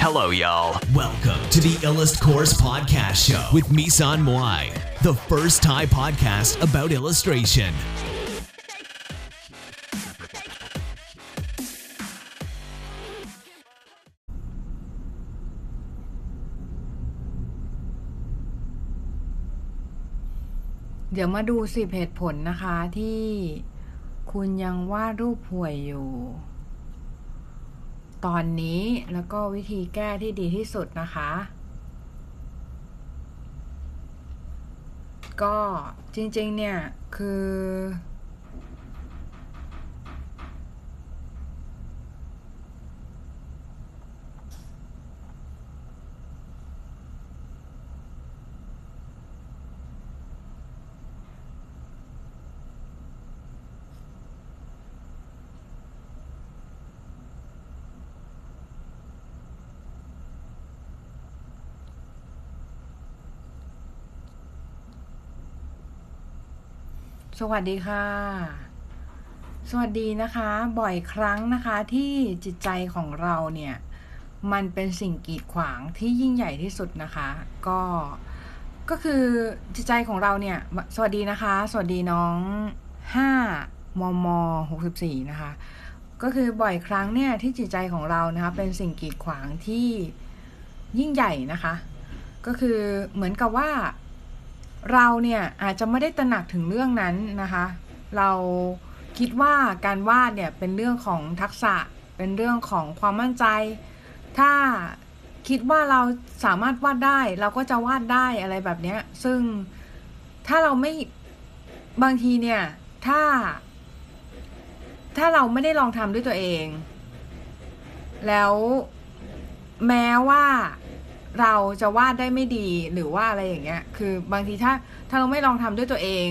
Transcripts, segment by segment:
Hello, y'all. Welcome to the Illust Course Podcast Show with Misan Moai, the first Thai podcast about illustration. เดี๋ยวมาดูสิบเหตุผลนะคะที่คุณยังวาดรูปห่วยอยู่ ตอนนี้แล้วก็วิธีแก้ที่ดีที่สุดนะคะ ก็จริงๆเนี่ยคือ สวัสดีค่ะ สวัสดีนะคะ บ่อยครั้งนะคะที่จิตใจของเราเนี่ย มันเป็นสิ่งกีดขวางที่ยิ่งใหญ่ที่สุดนะคะ ก็ ก็คือจิตใจของเราเนี่ย สวัสดีนะคะ สวัสดีน้อง5มม64นะคะ ก็คือบ่อยครั้งเนี่ยที่จิตใจของเรานะคะ เป็นสิ่งกีดขวางที่ยิ่งใหญ่นะคะ ก็คือเหมือนกับว่า เราเนี่ยอาจจะไม่ได้ตระหนักถึงเรื่องนั้นนะคะ เราคิดว่าการวาดเนี่ยเป็นเรื่องของทักษะเป็นเรื่องของความมั่นใจ ถ้าคิดว่าเราสามารถวาดได้ เราก็จะวาดได้อะไรแบบเนี้ยซึ่งถ้าเราไม่บางทีเนี่ยถ้า ถ้าเราไม่ได้ลองทำด้วยตัวเอง แล้วแม้ว่า เราจะวาดได้ไม่ดีหรือว่าอะไรอย่างเงี้ย คือบางทีถ้าถ้าเราไม่ลองทำด้วยตัวเอง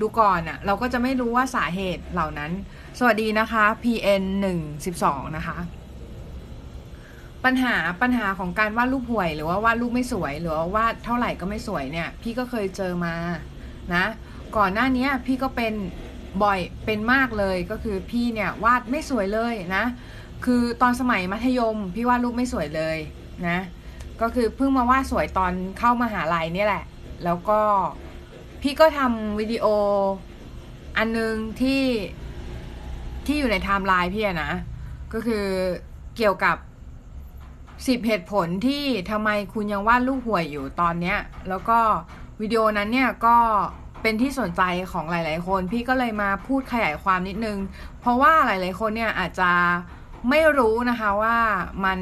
ดูก่อนอะ่ะ เราก็จะไม่รู้ว่าสาเหตุเหล่านั้น สวัสดีนะคะ PN 1 12นะคะ ปัญหาปัญหาของการวาดรูปห่วย หรือว่าวาดรูปไม่สวย หรือว่าวาดเท่าไหร่ก็ไม่สวยเนี่ย พี่ก็เคยเจอมานะ ก่อนหน้านี้พี่ก็เป็นบ่อยเป็นมากเลยก็คือพี่เนี่ยวาดไม่สวยเลยนะ คือตอนสมัยมัธยม พี่วาดรูปไม่สวยเลยนะ ก็คือเพิ่งมาวาดสวยตอนเข้ามาหาลัยนี่แหละ แล้วก็พี่ก็ทำวิดีโออันนึงที่ที่อยู่ในไทม์ไลน์พี่นะ ก็คือเกี่ยวกับสิบเหตุผลที่ทำไมคุณยังวาดรูปห่วยอยู่ตอนเนี้ย แล้วก็วิดีโอนั้นเนี่ยก็เป็นที่สนใจของหลาย ๆ คน พี่ก็เลยมาพูดขยายความนิดนึง เพราะว่าหลาย ๆ คนเนี่ยอาจจะไม่รู้นะคะว่ามัน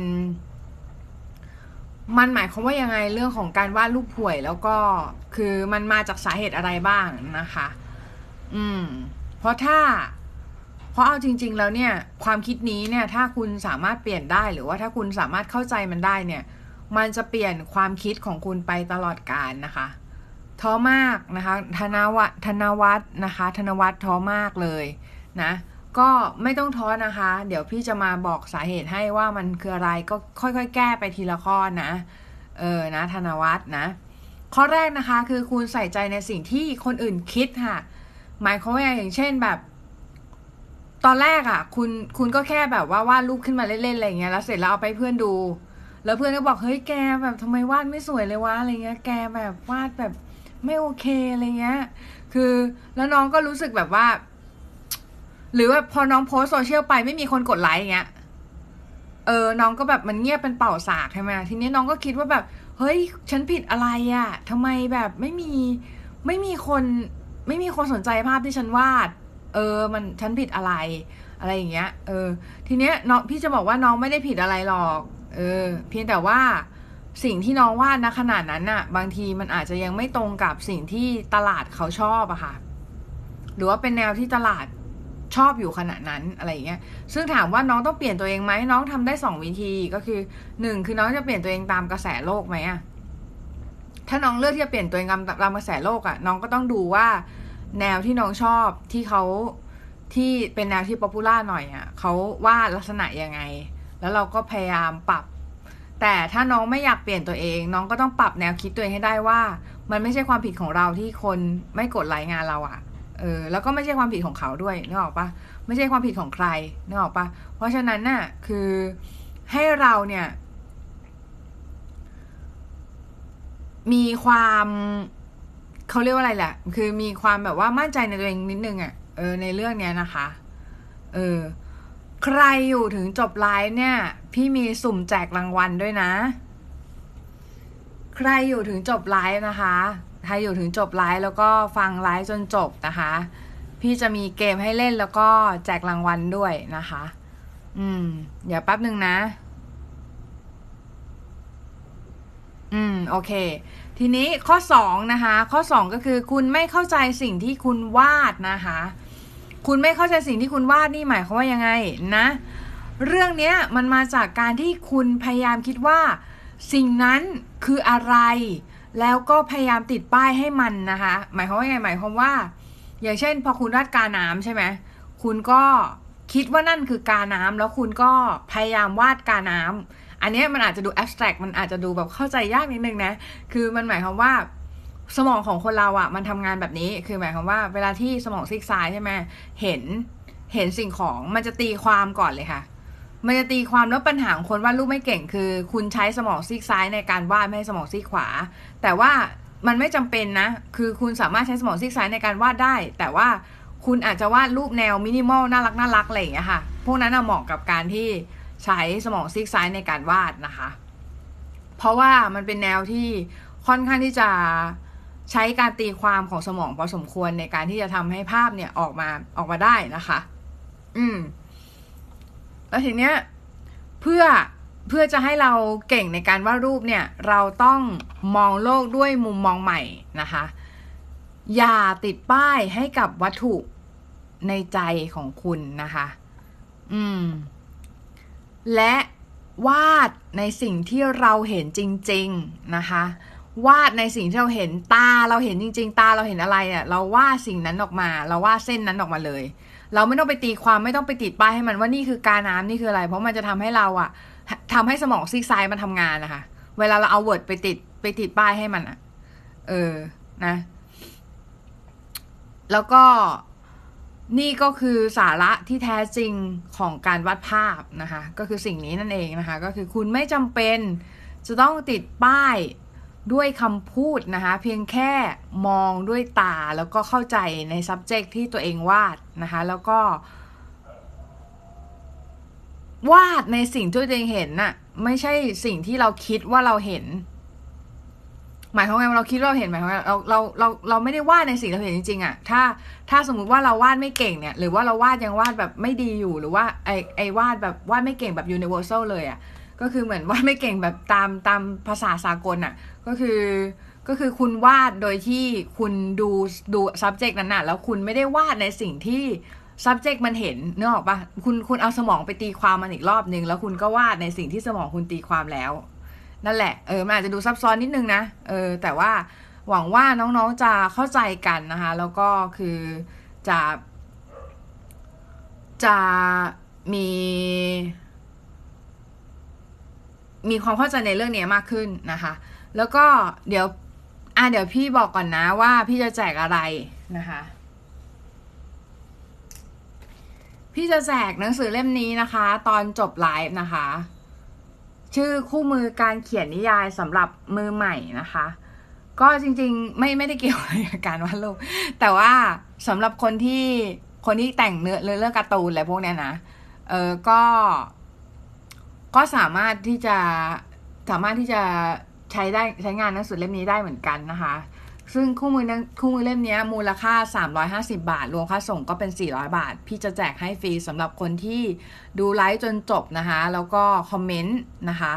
มันหมายความว่ายังไงเรื่องของการวาดรูปห่วย แล้วก็คือมันมาจากสาเหตุอะไรบ้างนะคะ อืม เพราะถ้า เพราะเอาจริง ๆ แล้วเนี่ย ความคิดนี้เนี่ย ถ้าคุณสามารถเปลี่ยนได้ หรือว่าถ้าคุณสามารถเข้าใจมันได้เนี่ย มันจะเปลี่ยนความคิดของคุณไปตลอดกาลนะคะท้อมากนะคะ ธนวัฒธนวัฒน์นะคะ ธนวัฒน์ท้อมากเลยนะ ก็ไม่ต้องท้อนะคะ เดี๋ยวพี่จะมาบอกสาเหตุให้ว่ามันคืออะไรก็ค่อยๆ แก้ไปทีละข้อนะ เออนะ ธนวัฒน์นะ ข้อแรกนะคะ คือคุณใส่ใจในสิ่งที่คนอื่นคิดค่ะ หมายความว่าอย่างเช่นแบบ ตอนแรกอะ่ะ คุณคุณก็แค่แบบว่าวาดรูปขึ้นมาเล่นๆอะไรเงี้ยแล้วเสร็จแล้วเอาไปเพื่อนดู แล้วเพื่อนก็บอกเฮ้ยแกแบบทำไมวาดไม่สวยเลยวะอะไรเงี้ย แกแบบวาดแบบไม่โอเคอะไรเงี้ย คือแล้วน้องก็รู้สึกแบบว่า หรือว่าพอน้องโพสโซเชียลไปไม่มีคนกดไลค์อย่างเงี้ย เออ น้องก็แบบมันเงียบเป็นเป่าสากใช่ไหมทีนี้น้องก็คิดว่าแบบ เฮ้ย ฉันผิดอะไรอะ่ะทำไมแบบไม่มีไม่มีคน ไม่มีคนสนใจภาพที่ฉันวาด เออ มันฉันผิดอะไร อะไรอย่างเงี้ย เออ ทีเนี้ยน้องพี่จะบอกว่าน้องไม่ได้ผิดอะไรหรอก เออ เพียงแต่ว่าสิ่งที่น้องวาดนะขนาดนั้นน่ะ บางทีมันอาจจะยังไม่ตรงกับสิ่งที่ตลาดเขาชอบอะค่ะ หรือว่าเป็นแนวที่ตลาด ชอบอยู่ขณะนั้นอะไรอย่างเงี้ย ซึ่งถามว่าน้องต้องเปลี่ยนตัวเองไหมน้องทำได้สองวิธีก็คือหนึ่งคือน้องจะเปลี่ยนตัวเองตามกระแสโลกไหมอะถ้าน้องเลือกที่จะเปลี่ยนตัวเองตามตามกระแสโลกอะน้องก็ต้องดูว่า แนวที่น้องชอบที่เขาที่เป็นแนวที่ป๊อปปูล่าหน่อยอะเขาว่าลักษณะยังไง แล้วเราก็พยายามปรับ แต่ถ้าน้องไม่อยากเปลี่ยนตัวเอง น้องก็ต้องปรับแนวคิดตัวเองให้ได้ว่า มันไม่ใช่ความผิดของเราที่คนไม่กดไลค์งานเราอะ เออแล้วก็ไม่ใช่ความผิดของเขาด้วยนึกออกปะไม่ใช่ความผิดของใครนึกออกปะเพราะฉะนั้นน่ะคือให้เราเนี่ย มีความเขาเรียกว่าอะไรแหละคือมีความแบบว่ามั่นใจในตัวเองนิดนึงอะ่ะเออในเรื่องเนี้ยนะคะ เออ ใครอยู่ถึงจบไลฟ์เนี่ย พี่มีสุ่มแจกรางวัลด้วยนะ ใครอยู่ถึงจบไลฟ์นะคะ ใครอยู่ถึงจบไลฟ์แล้วก็ฟังไลฟ์จนจบนะคะ พี่จะมีเกมให้เล่นแล้วก็แจกรางวัลด้วยนะคะ อืม เดี๋ยวแป๊บหนึ่งนะ อืม โอเค ทีนี้ข้อสองนะคะ ข้อสองก็คือคุณไม่เข้าใจสิ่งที่คุณวาดนะคะ คุณไม่เข้าใจสิ่งที่คุณวาดนี่หมายความว่ายังไงนะ เรื่องนี้มันมาจากการที่คุณพยายามคิดว่า สิ่งนั้นคืออะไร แล้วก็พยายามติดป้ายให้มันนะคะ หมายความว่าไงหมายความว่า อย่างเช่น พอคุณวาดกาน้ำใช่ไหมคุณก็คิดว่านั่นคือกาน้ำแล้วคุณก็พยายามวาดกาน้ำอันนี้มันอาจจะดูแอบสแตรกมันอาจจะดูแบบเข้าใจยากนิดนึงนะ คือมันหมายความว่าสมองของคนเราอะ่ะ มันทำงานแบบนี้ คือหมายความว่า เวลาที่สมองซีกซ้ายใช่ไหมเห็นเห็นสิ่งของมันจะตีความก่อนเลยค่ะ มันจะตีความแล้วปัญหาของคนวาดรูปไม่เก่งคือ คุณใช้สมองซีกซ้ายในการวาดไม่ให้สมองซีกขวา แต่ว่ามันไม่จำเป็นนะ คือคุณสามารถใช้สมองซีกซ้ายในการวาดได้ แต่ว่าคุณอาจจะวาดรูปแนวมินิมอลน่ารักน่ารักอะไรอย่างเงี้ยค่ะ พวกนั้นเหมาะกับการที่ใช้สมองซีกซ้ายในการวาดนะคะ เพราะว่ามันเป็นแนวที่ค่อนข้างที่จะใช้การตีความของสมองพอสมควรในการที่จะทำให้ภาพเนี่ยออกมาออกมาได้นะคะ อืม แล้วทีเนี้ยเพื่อเพื่อจะให้เราเก่งในการวาดรูปเนี่ย เราต้องมองโลกด้วยมุมมองใหม่นะคะ อย่าติดป้ายให้กับวัตถุในใจของคุณนะคะ อืม และวาดในสิ่งที่เราเห็นจริง ๆนะคะ วาดในสิ่งที่เราเห็นตาเราเห็นจริง ๆ ตาเราเห็นอะไรอะ่ะ เราวาดสิ่งนั้นออกมา เราวาดเส้นนั้นออกมาเลย เราไม่ต้องไปตีความไม่ต้องไปติดป้ายให้มันว่านี่คือกาน้ำนี่คืออะไร เพราะมันจะทำให้เราอะ่ะทำให้สมองซีกซ้ายมันทำงานนะคะ เวลาเราเอา word ไปติดไปติดป้ายให้มันอะเออนะ แล้วก็นี่ก็คือสาระที่แท้จริงของการวาดภาพนะคะ ก็คือสิ่งนี้นั่นเองนะคะ ก็คือคุณไม่จำเป็นจะต้องติดป้าย ด้วยคำพูดนะคะ เพียงแค่มองด้วยตาแล้วก็เข้าใจใน subject ที่ตัวเองวาดนะคะ แล้วก็ วาดในสิ่งที่ตัวเองเห็นน่ะ ไม่ใช่สิ่งที่เราคิดว่าเราเห็น หมายความว่าเราคิดว่าเราเห็นหมายความว่าเราเราเราเราไม่ได้วาดในสิ่งเราเห็นจริงๆอะ ถ้าถ้าสมมุติว่าเราวาดไม่เก่งเนี่ย หรือว่าเราวาดยังวาดแบบไม่ดีอยู่หรือว่าไอไอวาดแบบวาดไม่เก่งแบบ universal เลยอะ ก็คือเหมือนวาดไม่เก่งแบบตามตามภาษาสากลอะ ก็คือก็คือคุณวาดโดยที่คุณดูดู subject นั้นน่ะแล้วคุณไม่ได้วาดในสิ่งที่ subject มันเห็นเนื้อออกปะคุณคุณเอาสมองไปตีความมันอีกรอบนึง แล้วคุณก็วาดในสิ่งที่สมองคุณตีความแล้ว นั่นแหละเออมันอาจจะดูซับซ้อนนิดนึงนะเออแต่ว่าหวังว่าน้องๆจะเข้าใจกันนะคะ แล้วก็คือจะจะมี มีความเข้าใจในเรื่องนี้มากขึ้นนะคะ แล้วก็เดี๋ยวอะเดี๋ยวพี่บอกก่อนนะว่าพี่จะแจกอะไรนะคะ พี่จะแจกหนังสือเล่มนี้นะคะ ตอนจบไลฟ์นะคะ ชื่อคู่มือการเขียนนิยายสำหรับมือใหม่นะคะ ก็จริงๆไม่ไม่ได้เกี่ยวอะไรกับการวาดรูปแต่ว่าสำหรับคนที่คนที่แต่งเนื้อเรื่องการ์ตูนอะไรพวกเนี้ยนะเออก็ ก็สามารถที่จะสามารถที่จะใช้ได้ใช้งานหนังสือเล่มนี้ได้เหมือนกันนะคะ ซึ่งคู่มือนั้นคู่มือเล่มนี้มูลค่า 350 บาท รวมค่าส่งก็เป็น 400 บาท พี่จะแจกให้ฟรีสำหรับคนที่ดูไลฟ์จนจบนะคะ แล้วก็ comment นะคะ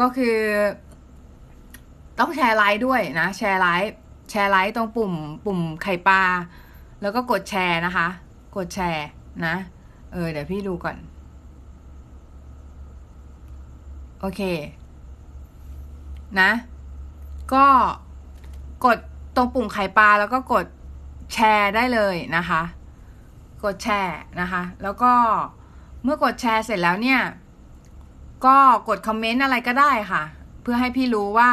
ก็คือต้องแชร์ไลฟ์ด้วยนะ แชร์ไลฟ์แชร์ไลฟ์ตรงปุ่มปุ่มไข่ปลาแล้วก็กดแชร์นะคะ กดแชร์นะ เออเดี๋ยวพี่ดูก่อน โอเค นะ ก็กดตรงปุ่มไข่ปลาแล้วก็กดแชร์ได้เลยนะคะ กดแชร์นะคะ แล้วก็เมื่อกดแชร์เสร็จแล้วเนี่ย ก็กดคอมเมนต์อะไรก็ได้ค่ะ เพื่อให้พี่รู้ว่า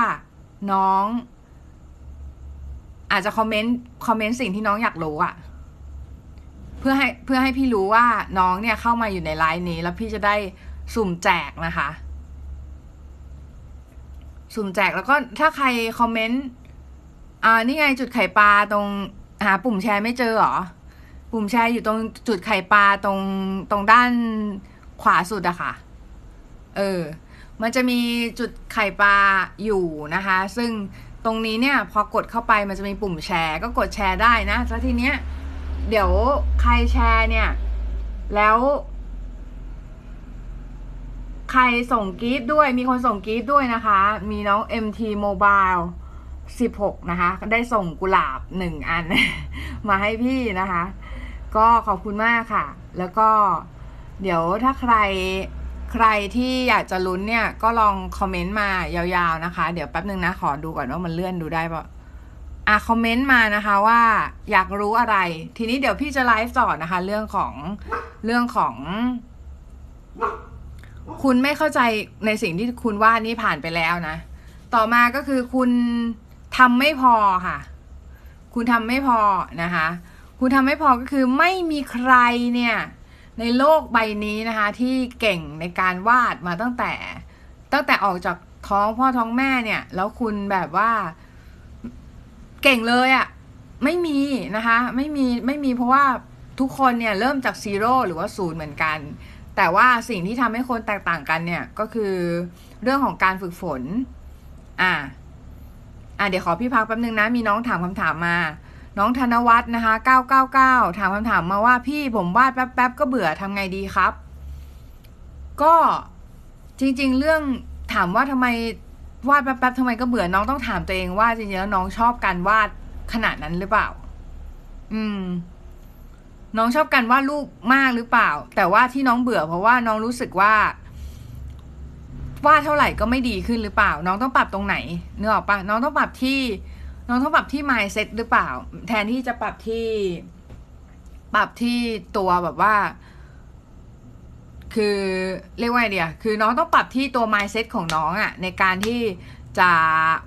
น้อง อาจจะคอมเมนต์คอมเมนต์สิ่งที่น้องอยากรู้อะเพื่อให้เพื่อให้พี่รู้ว่าน้องเนี่ยเข้ามาอยู่ในไลน์นี้ แล้วพี่จะได้สุ่มแจกนะคะ สุ่มแจกแล้วก็ถ้าใครคอมเมนต์อ่านี่ไงจุดไข่ปลาตรงหาปุ่มแชร์ไม่เจอหรอ ปุ่มแชร์อยู่ตรงจุดไข่ปลาตรงตรงด้านขวาสุดอะค่ะ เออ มันจะมีจุดไข่ปลาอยู่นะคะ ซึ่งตรงนี้เนี่ย พอกดเข้าไปมันจะมีปุ่มแชร์ ก็กดแชร์ได้นะแล้วทีเนี้ย เดี๋ยวใครแชร์เนี่ย แล้ว ใครส่งกีฟด้วยมีคนส่งกีฟด้วยนะคะ มีน้อง MT Mobile 16 นะคะ ได้ส่งกุหลาบหนึ่งอัน มาให้พี่นะคะ ก็ขอบคุณมากค่ะ แล้วก็เดี๋ยวถ้าใครใครที่อยากจะลุ้นเนี่ย ก็ลองคอมเมนต์มายาวๆนะคะ เดี๋ยวแป๊บนึงนะ ขอดูก่อนว่ามันเลื่อนดูได้ปะอะคอมเมนต์มานะคะว่าอยากรู้อะไร ทีนี้เดี๋ยวพี่จะไลฟ์ต่อนะคะ เรื่องของเรื่องของ คุณไม่เข้าใจในสิ่งที่คุณวาดนี่ผ่านไปแล้วนะ ต่อมาก็คือคุณทำไม่พอค่ะ คุณทำไม่พอนะคะ คุณทำไม่พอก็คือไม่มีใครเนี่ยในโลกใบนี้นะคะที่เก่งในการวาดมาตั้งแต่ ตั้งแต่ออกจากท้องพ่อท้องแม่เนี่ย แล้วคุณแบบว่า เก่งเลยอะ่ะไม่มีนะคะ ไม่มีไม่มีเพราะว่าทุกคนเนี่ยเริ่มจากซีโร่หรือว่าศูนย์เหมือนกัน แต่ว่าสิ่งที่ทำให้คนแตกต่างกันเนี่ยก็คือเรื่องของการฝึกฝน อ่า อ่าเดี๋ยวขอพี่พักแป๊บนึงนะ มีน้องถามคำถามมา น้องธนวัฒน์นะคะ999 ถามคำถามมาว่าพี่ผมวาดแป๊บๆก็เบื่อทำไงดีครับ ก็จริง ๆ เรื่องถามว่าทำไมวาดแป๊บๆทำไมก็เบื่อน้องต้องถามตัวเองว่าจริงๆแล้วน้องชอบการวาดขนาดนั้นหรือเปล่า อืม น้องชอบการวาดรูปมากหรือเปล่า แต่ว่าที่น้องเบื่อ เพราะว่าน้องรู้สึกว่าวาดเท่าไหร่ก็ไม่ดีขึ้นหรือเปล่า น้องต้องปรับตรงไหนเนื้อออกปะน้องต้องปรับที่ น้องต้องปรับที่ mindset หรือเปล่า แทนที่จะปรับที่ ปรับที่ตัวแบบว่า คือเรียกว่าไงเดียคือน้องต้องปรับที่ตัว mindset ของน้องอะ่ะในการที่จะ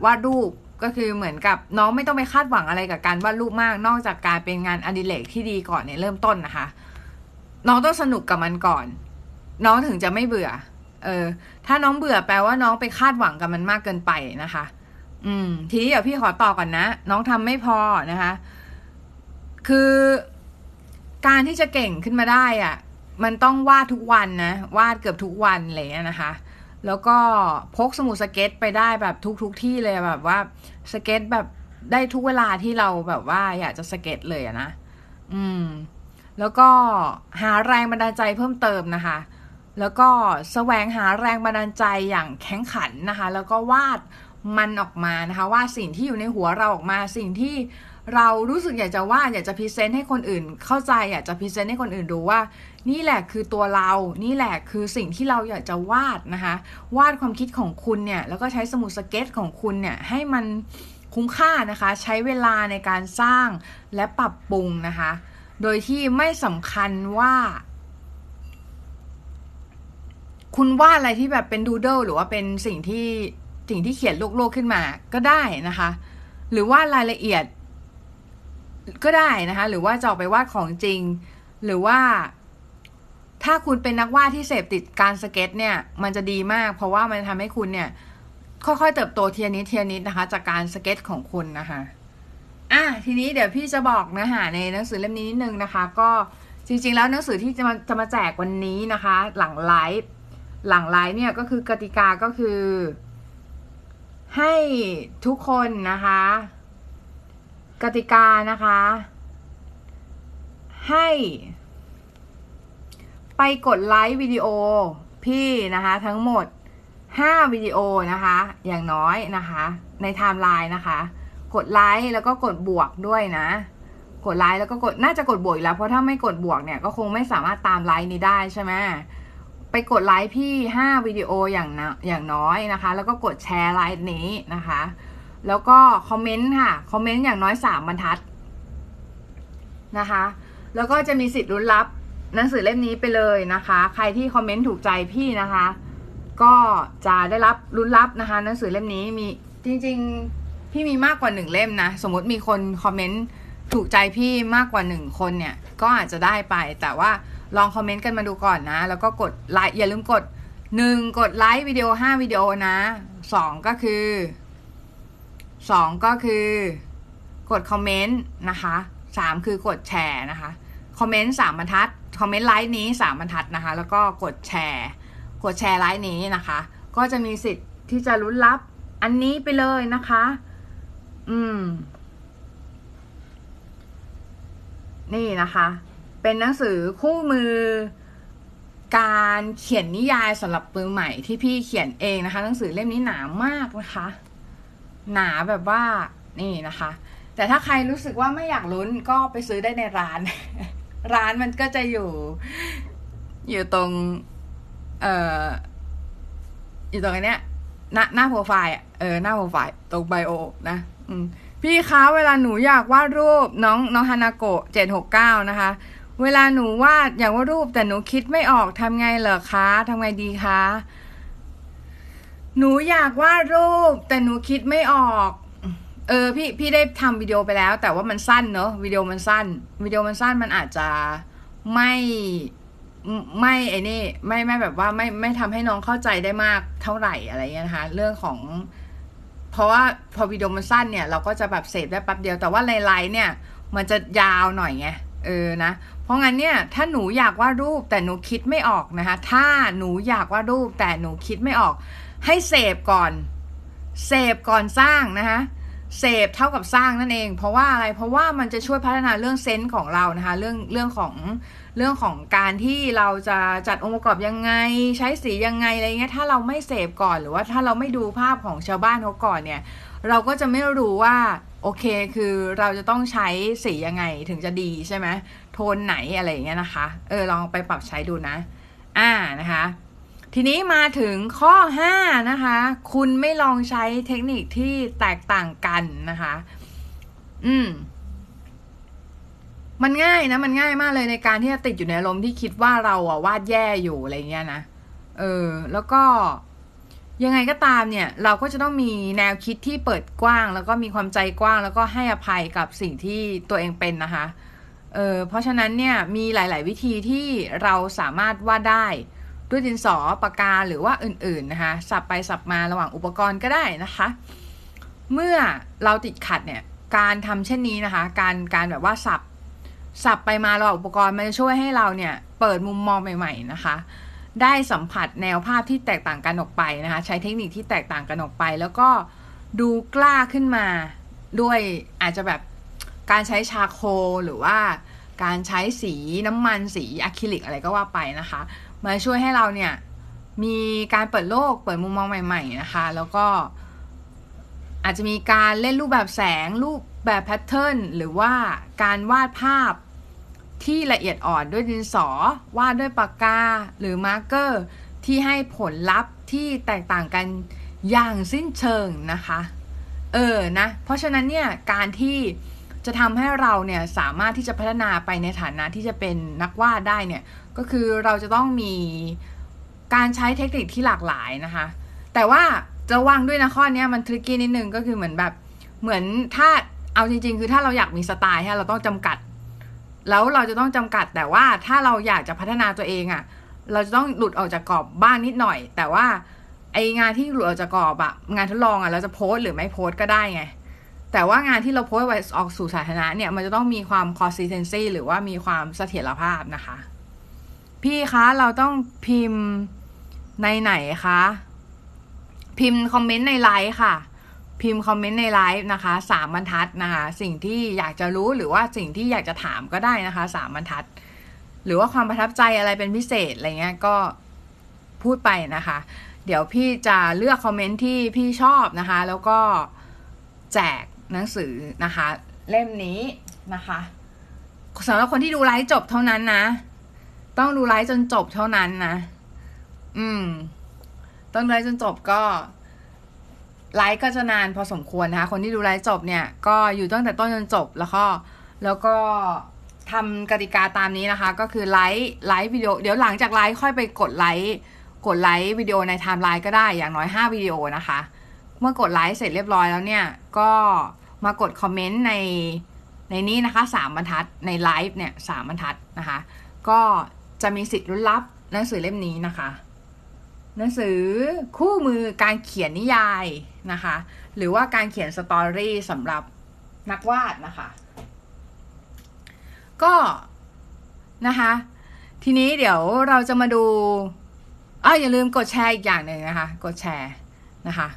วาดรูป ก็คือเหมือนกับน้องไม่ต้องไปคาดหวังอะไรกับการวาดรูปมาก นอกจากการเป็นงานอดิเรกที่ดีก่อนเนี่ยเริ่มต้นนะคะ น้องต้องสนุกกับมันก่อน น้องถึงจะไม่เบื่อ เออ ถ้าน้องเบื่อแปลว่าน้องไปคาดหวังกับมันมากเกินไปนะคะ อืม ทีนี้เดี๋ยวพี่ขอต่อก่อนนะ น้องทำไม่พอนะคะ คือการที่จะเก่งขึ้นมาได้อะ่ะ มันต้องวาดทุกวันนะ วาดเกือบทุกวันอะไรเงี้ยนะคะ แล้วก็พกสมุดสเก็ตช์ไปได้แบบทุกทุกที่เลยแบบว่าสเก็ตช์แบบได้ทุกเวลาที่เราแบบว่าอยากจะสเก็ตช์เลยนะ อืม แล้วก็หาแรงบันดาลใจเพิ่มเติมนะคะ แล้วก็แสวงหาแรงบันดาลใจอย่างแข็งขันนะคะ แล้วก็วาดมันออกมานะคะวาดสิ่งที่อยู่ในหัวเราออกมาสิ่งที่ เรารู้สึกอยากจะวาดอยากจะ present ให้คนอื่น เข้าใจอยากจะ present ให้คนอื่นดูว่า นี่แหละคือตัวเรา นี่แหละคือสิ่งที่เราอยากจะวาดนะคะ วาดความคิดของคุณเนี่ย แล้วก็ใช้สมุดสเก็ตช์ของคุณเนี่ยให้มันคุ้มค่านะคะ ใช้เวลาในการสร้างและปรับปรุงนะคะ โดยที่ไม่สำคัญว่า คุณวาดอะไรที่แบบเป็นดูเดิลหรือว่าเป็นสิ่งที่สิ่งที่เขียนโลกๆขึ้นมาก็ได้นะคะ หรือว่ารายละเอียด ก็ได้นะคะ หรือว่าจะออกไปวาดของจริง หรือว่า ถ้าคุณเป็นนักวาดที่เสพติดการสเก็ต เนี่ย มันจะดีมาก เพราะว่ามันทำให้คุณเนี่ย ค่อยๆเติบโตเทียนิดเทียนิดนะคะ จากการสเก็ตของคุณนะคะอะทีนี้เดี๋ยวพี่จะบอกเนื้อหาในหนังสือเล่มนี้นิดนึงนะคะ ก็จริง ๆ แล้วหนังสือที่จะมาจะมาแจกวันนี้นะคะ หลังไลฟ์หลังไลฟ์เนี่ยก็คือกติกาก็คือ ให้ทุกคนนะคะ กติกานะคะ ให้ ไปกดไลค์วิดีโอพี่นะคะ ทั้งหมด 5 วิดีโอนะคะ อย่างน้อยนะคะ ในไทม์ไลน์นะคะ กดไลค์แล้วก็กดบวกด้วยนะ กดไลค์แล้วก็กดน่าจะกดบวกอีกแล้วเพราะถ้าไม่กดบวกเนี่ยก็คงไม่สามารถตามไลค์นี้ได้ใช่ไหมไปกดไลค์พี่ 5 วิดีโออย่างนะอย่างน้อยนะคะ แล้วก็กดแชร์ไลค์นี้นะคะ แล้วก็คอมเมนต์ค่ะ คอมเมนต์อย่างน้อย3บรรทัดนะคะ แล้วก็จะมีสิทธิ์ลุ้นรับหนังสือเล่มนี้ไปเลยนะคะ ใครที่คอมเมนต์ถูกใจพี่นะคะ ก็จะได้รับลุ้นรับนะคะ หนังสือเล่มนี้มีจริง ๆ พี่มีมากกว่าหนึ่งเล่มนะ สมมติมีคนคอมเมนต์ถูกใจพี่มากกว่าหนึ่งคนเนี่ย ก็อาจจะได้ไป แต่ว่าลองคอมเมนต์กันมาดูก่อนนะ แล้วก็กดไลค์อย่าลืมกดหนึ่งกดไลค์วิดีโอห้าวิดีโอนะสองก็คือ สองก็คือกดคอมเมนต์นะคะสามคือกดแชร์นะคะคอมเมนต์สามบรรทัดคอมเมนต์ไลฟ์นี้สามบรรทัดนะคะ แล้วก็กดแชร์ กดแชร์ไลฟ์นี้นะคะ ก็จะมีสิทธิ์ที่จะลุ้นรับอันนี้ไปเลยนะคะ อืม นี่นะคะ เป็นหนังสือคู่มือ การเขียนนิยายสำหรับมือใหม่ที่พี่เขียนเองนะคะ หนังสือเล่มนี้หนามากนะคะ หนาแบบว่านี่นะคะ แต่ถ้าใครรู้สึกว่าไม่อยากลุ้นก็ไปซื้อได้ในร้าน ร้านมันก็จะอยู่ อยู่ตรง เอ่อ อยู่ตรงเนี้ยหน้าหน้าโปรไฟล์อะเออหน้าโปรไฟล์ตรงไบโอ นะอืมพี่คะเวลาหนูอยากวาดรูปน้องน้องฮานาโกะเจ็ดหกเก้านะคะ เวลาหนูวาดอยากวาดรูปแต่หนูคิดไม่ออกทำไงเหรอคะทำไงดีคะ หนูอยากวาดรูป แต่หนูคิดไม่ออก เออพี่พี่ได้ทำวิดีโอไปแล้ว แต่ว่ามันสั้นเนอะวิดีโอมันสั้นวิดีโอมันสั้นมันอาจจะไม่ไม่ไอ้นี่ไม่ไม่แบบว่าไม่ไม่ทำให้น้องเข้าใจได้มากเท่าไหร่อะไรเงี้ยนะคะเรื่องของ เพราะว่าพอวิดีโอมันสั้นเนี่ย เราก็จะแบบเสพได้แป๊บเดียวแต่ว่าในไลฟ์เนี่ย มันจะยาวหน่อยไงเออนะเพราะงั้นเนี่ยถ้าหนูอยากวาดรูปแต่หนูคิดไม่ออกนะคะ ถ้าหนูอยากวาดรูปแต่หนูคิดไม่ออก ให้เสพก่อน เสพก่อนสร้างนะคะเสพเท่ากับสร้างนั่นเอง เพราะว่าอะไรเพราะว่ามันจะช่วยพัฒนาเรื่องเซนส์ของเรานะคะเรื่องเรื่องของเรื่องของการที่เราจะจัดองค์ประกอบยังไง ใช้สียังไงอะไรเงี้ยถ้าเราไม่เสพก่อนหรือว่าถ้าเราไม่ดูภาพของชาวบ้านเขาก่อนเนี่ย เราก็จะไม่รู้ว่าโอเคคือเราจะต้องใช้สียังไงถึงจะดีใช่ไหมโทนไหนอะไรเงี้ยนะคะ เออลองไปปรับใช้ดูนะ อ่านะคะ ทีนี้มาถึงข้อ 5 นะคะ คุณไม่ลองใช้เทคนิคที่แตกต่างกันนะคะ อืม มันง่ายนะ มันง่ายมากเลยในการที่จะติดอยู่ในอารมที่คิดว่าเราอะวาดแย่อยู่อะไรเงี้ยนะ เออ แล้วก็ยังไงก็ตามเนี่ย เราก็จะต้องมีแนวคิดที่เปิดกว้าง แล้วก็มีความใจกว้าง แล้วก็ให้อภัยกับสิ่งที่ตัวเองเป็นนะคะ เออเพราะฉะนั้นเนี่ยมีหลาย ๆ วิธีที่เราสามารถวาดได้ ด้วยดินสอปากกาหรือว่าอื่นๆนะคะสับไปสับมาระหว่างอุปกรณ์ก็ได้นะคะ เมื่อเราติดขัดเนี่ยการทำเช่นนี้นะคะ การการแบบว่าสับสับไปมาระหว่างอุปกรณ์มันจะช่วยให้เราเนี่ยเปิดมุมมองใหม่ ๆนะคะ ได้สัมผัสแนวภาพที่แตกต่างกันออกไปนะคะ ใช้เทคนิคที่แตกต่างกันออกไป แล้วก็ดูกล้าขึ้นมาด้วยอาจจะแบบการใช้ charcoal หรือว่าการใช้สีน้ำมันสีอะคริลิกอะไรก็ว่าไปนะคะ มาช่วยให้เราเนี่ย มีการเปิดโลกเปิดมุมมองใหม่ ๆ นะคะ แล้วก็อาจจะมีการเล่นรูปแบบแสง รูปแบบ pattern หรือว่าการวาดภาพที่ละเอียดอ่อนด้วยดินสอ วาดด้วยปากกาหรือ marker ที่ให้ผลลัพธ์ที่แตกต่างกันอย่างสิ้นเชิงนะคะ เออนะ เพราะฉะนั้นเนี่ยการที่ จะทำให้เราเนี่ยสามารถที่จะพัฒนาไปในฐานะที่จะเป็นนักวาดได้เนี่ยก็คือเราจะต้องมีการใช้เทคนิคที่หลากหลายนะคะ แต่ว่าจะวางด้วยนะข้อนี้มันทริกกี้นิดนึงก็คือเหมือนแบบเหมือนถ้าเอาจริง ๆ คือถ้าเราอยากมีสไตล์เราต้องจำกัด แล้วเราจะต้องจำกัด แต่ว่าถ้าเราอยากจะพัฒนาตัวเองอะ่ะ เราจะต้องหลุดออกจากกรอบบ้างนิดหน่อย แต่ว่าไองานที่หลุดออกจากกรอบอะงานทดลองอะเราจะโพสหรือไม่โพสก็ได้ไง แต่ว่างานที่เราโพสไว้ออกสู่สาธารณะเนี่ย มันจะต้องมีความ consistency หรือว่ามีความเสถียรภาพนะคะ พี่คะเราต้องพิมพ์ในไหนคะ พิมพ์คอมเมนต์ในไลฟ์ค่ะ พิมพ์คอมเมนต์ในไลฟ์นะคะสามบรรทัดนะคะ สิ่งที่อยากจะรู้หรือว่าสิ่งที่อยากจะถามก็ได้นะคะสามบรรทัด หรือว่าความประทับใจอะไรเป็นพิเศษอะไรเงี้ยก็พูดไปนะคะ เดี๋ยวพี่จะเลือกคอมเมนต์ที่พี่ชอบนะคะ แล้วก็แจก หนังสือนะคะ เล่มนี้นะคะสำหรับคนที่ดูไลฟ์จบเท่านั้นนะ ต้องดูไลฟ์จนจบเท่านั้นนะ อืม ต้องไลฟ์จนจบก็ไลฟ์ก็จะนานพอสมควรนะคะ คนที่ดูไลฟ์จบเนี่ย ก็อยู่ตั้งแต่ต้นจนจบแล้วก็ แล้วก็ทำกติกาตามนี้นะคะ ก็คือไลค์ไลค์วิดีโอเดี๋ยวหลังจากไลฟ์ค่อยไปกดไลค์กดไลค์วิดีโอในไทม์ไลน์ก็ได้อย่างน้อย 5 วิดีโอนะคะ เมื่อกดไลค์เสร็จเรียบร้อยแล้วเนี่ย ก็มากดคอมเมนต์ในในนี้นะคะสามบรรทัดในไลฟ์เนี่ยสามบรรทัดนะคะ ก็จะมีสิทธิ์ลุ้นรับหนังสือเล่มนี้นะคะหนังสือคู่มือการเขียนนิยายนะคะ หรือว่าการเขียน story สำหรับนักวาดนะคะ ก็นะคะ ทีนี้เดี๋ยวเราจะมาดูอ้าอย่าลืมกดแชร์อีกอย่างหนึ่งนะคะ กดแชร์นะคะ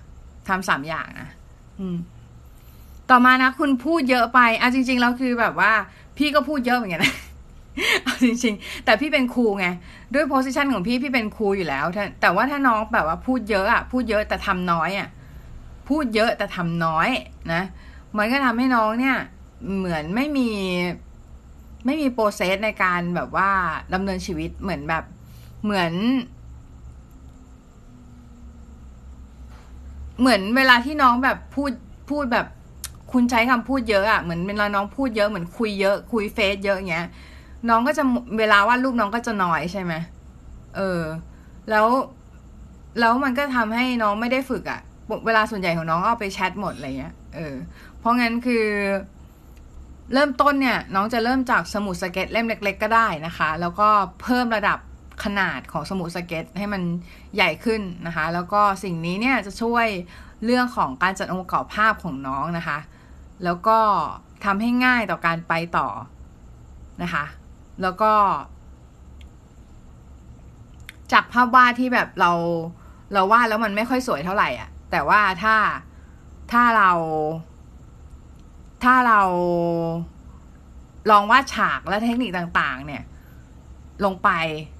ทำสามอย่างนะอืม ต่อมานะคุณพูดเยอะไปอะจริงๆแล้วคือแบบว่า พี่ก็พูดเยอะเหมือนกันนะเอาจริง ๆ แต่พี่เป็นครูไง ด้วยโพสิชันของพี่พี่เป็นครูอยู่แล้วแต่แต่ว่าถ้าน้องแบบว่าพูดเยอะอะพูดเยอะแต่ทำน้อยอะพูดเยอะแต่ทำน้อยนะมันก็ทำให้น้องเนี่ย เหมือนไม่มี ไม่มีโปรเซสในการแบบว่าดำเนินชีวิตเหมือนแบบ เหมือน เหมือนเวลาที่น้องแบบพูดพูดแบบ คุณใช้คำพูดเยอะอะเหมือนเวลาน้องพูดเยอะเหมือนคุยเยอะ คุยเฟซเยอะอย่างเงี้ย น้องก็จะเวลาวาดรูปน้องก็จะน้อยใช่ไหมเออ แล้วแล้วมันก็ทำให้น้องไม่ได้ฝึกอะเวลาส่วนใหญ่ของน้องเอาไปแชทหมดอะไรเงี้ยเออ เพราะงั้นคือ เริ่มต้นเนี่ย น้องจะเริ่มจากสมุดสเก็ตเล่มเล็ก ๆ ก็ได้นะคะ แล้วก็เพิ่มระดับ ขนาดของสมุดสเก็ตให้มันใหญ่ขึ้นนะคะ แล้วก็สิ่งนี้เนี่ยจะช่วยเรื่องของการจัดองค์ประกอบภาพของน้องนะคะ แล้วก็ทำให้ง่ายต่อการไปต่อนะคะ แล้วก็ จากภาพวาดที่แบบเราเราวาดแล้วมันไม่ค่อยสวยเท่าไหร่อะ แต่ว่าถ้าถ้าเรา ถ้าเราลองวาดฉากและเทคนิคต่าง ๆ เนี่ย ลงไป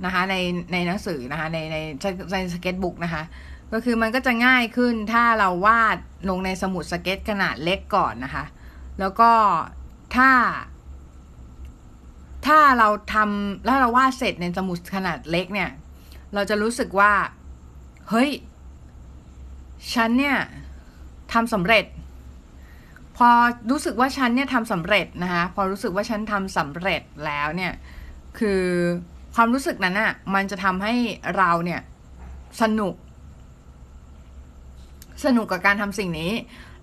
นะคะในในหนังสือนะคะในในในสเก็ตบุ๊กนะคะก็คือมันก็จะง่ายขึ้นถ้าเราวาดลงในสมุดสเก็ตขนาดเล็กก่อนนะคะ แล้วก็ถ้า ถ้าเราทำแล้วเราวาดเสร็จในสมุดขนาดเล็กเนี่ย เราจะรู้สึกว่า เฮ้ย ฉันเนี่ยทำสำเร็จ พอรู้สึกว่าฉันเนี่ยทำสำเร็จนะคะ พอรู้สึกว่าฉันทำสำเร็จแล้วเนี่ย คือความรู้สึกนั้นอะ่ะมันจะทำให้เราเนี่ย สนุก สนุกกับการทำสิ่งนี้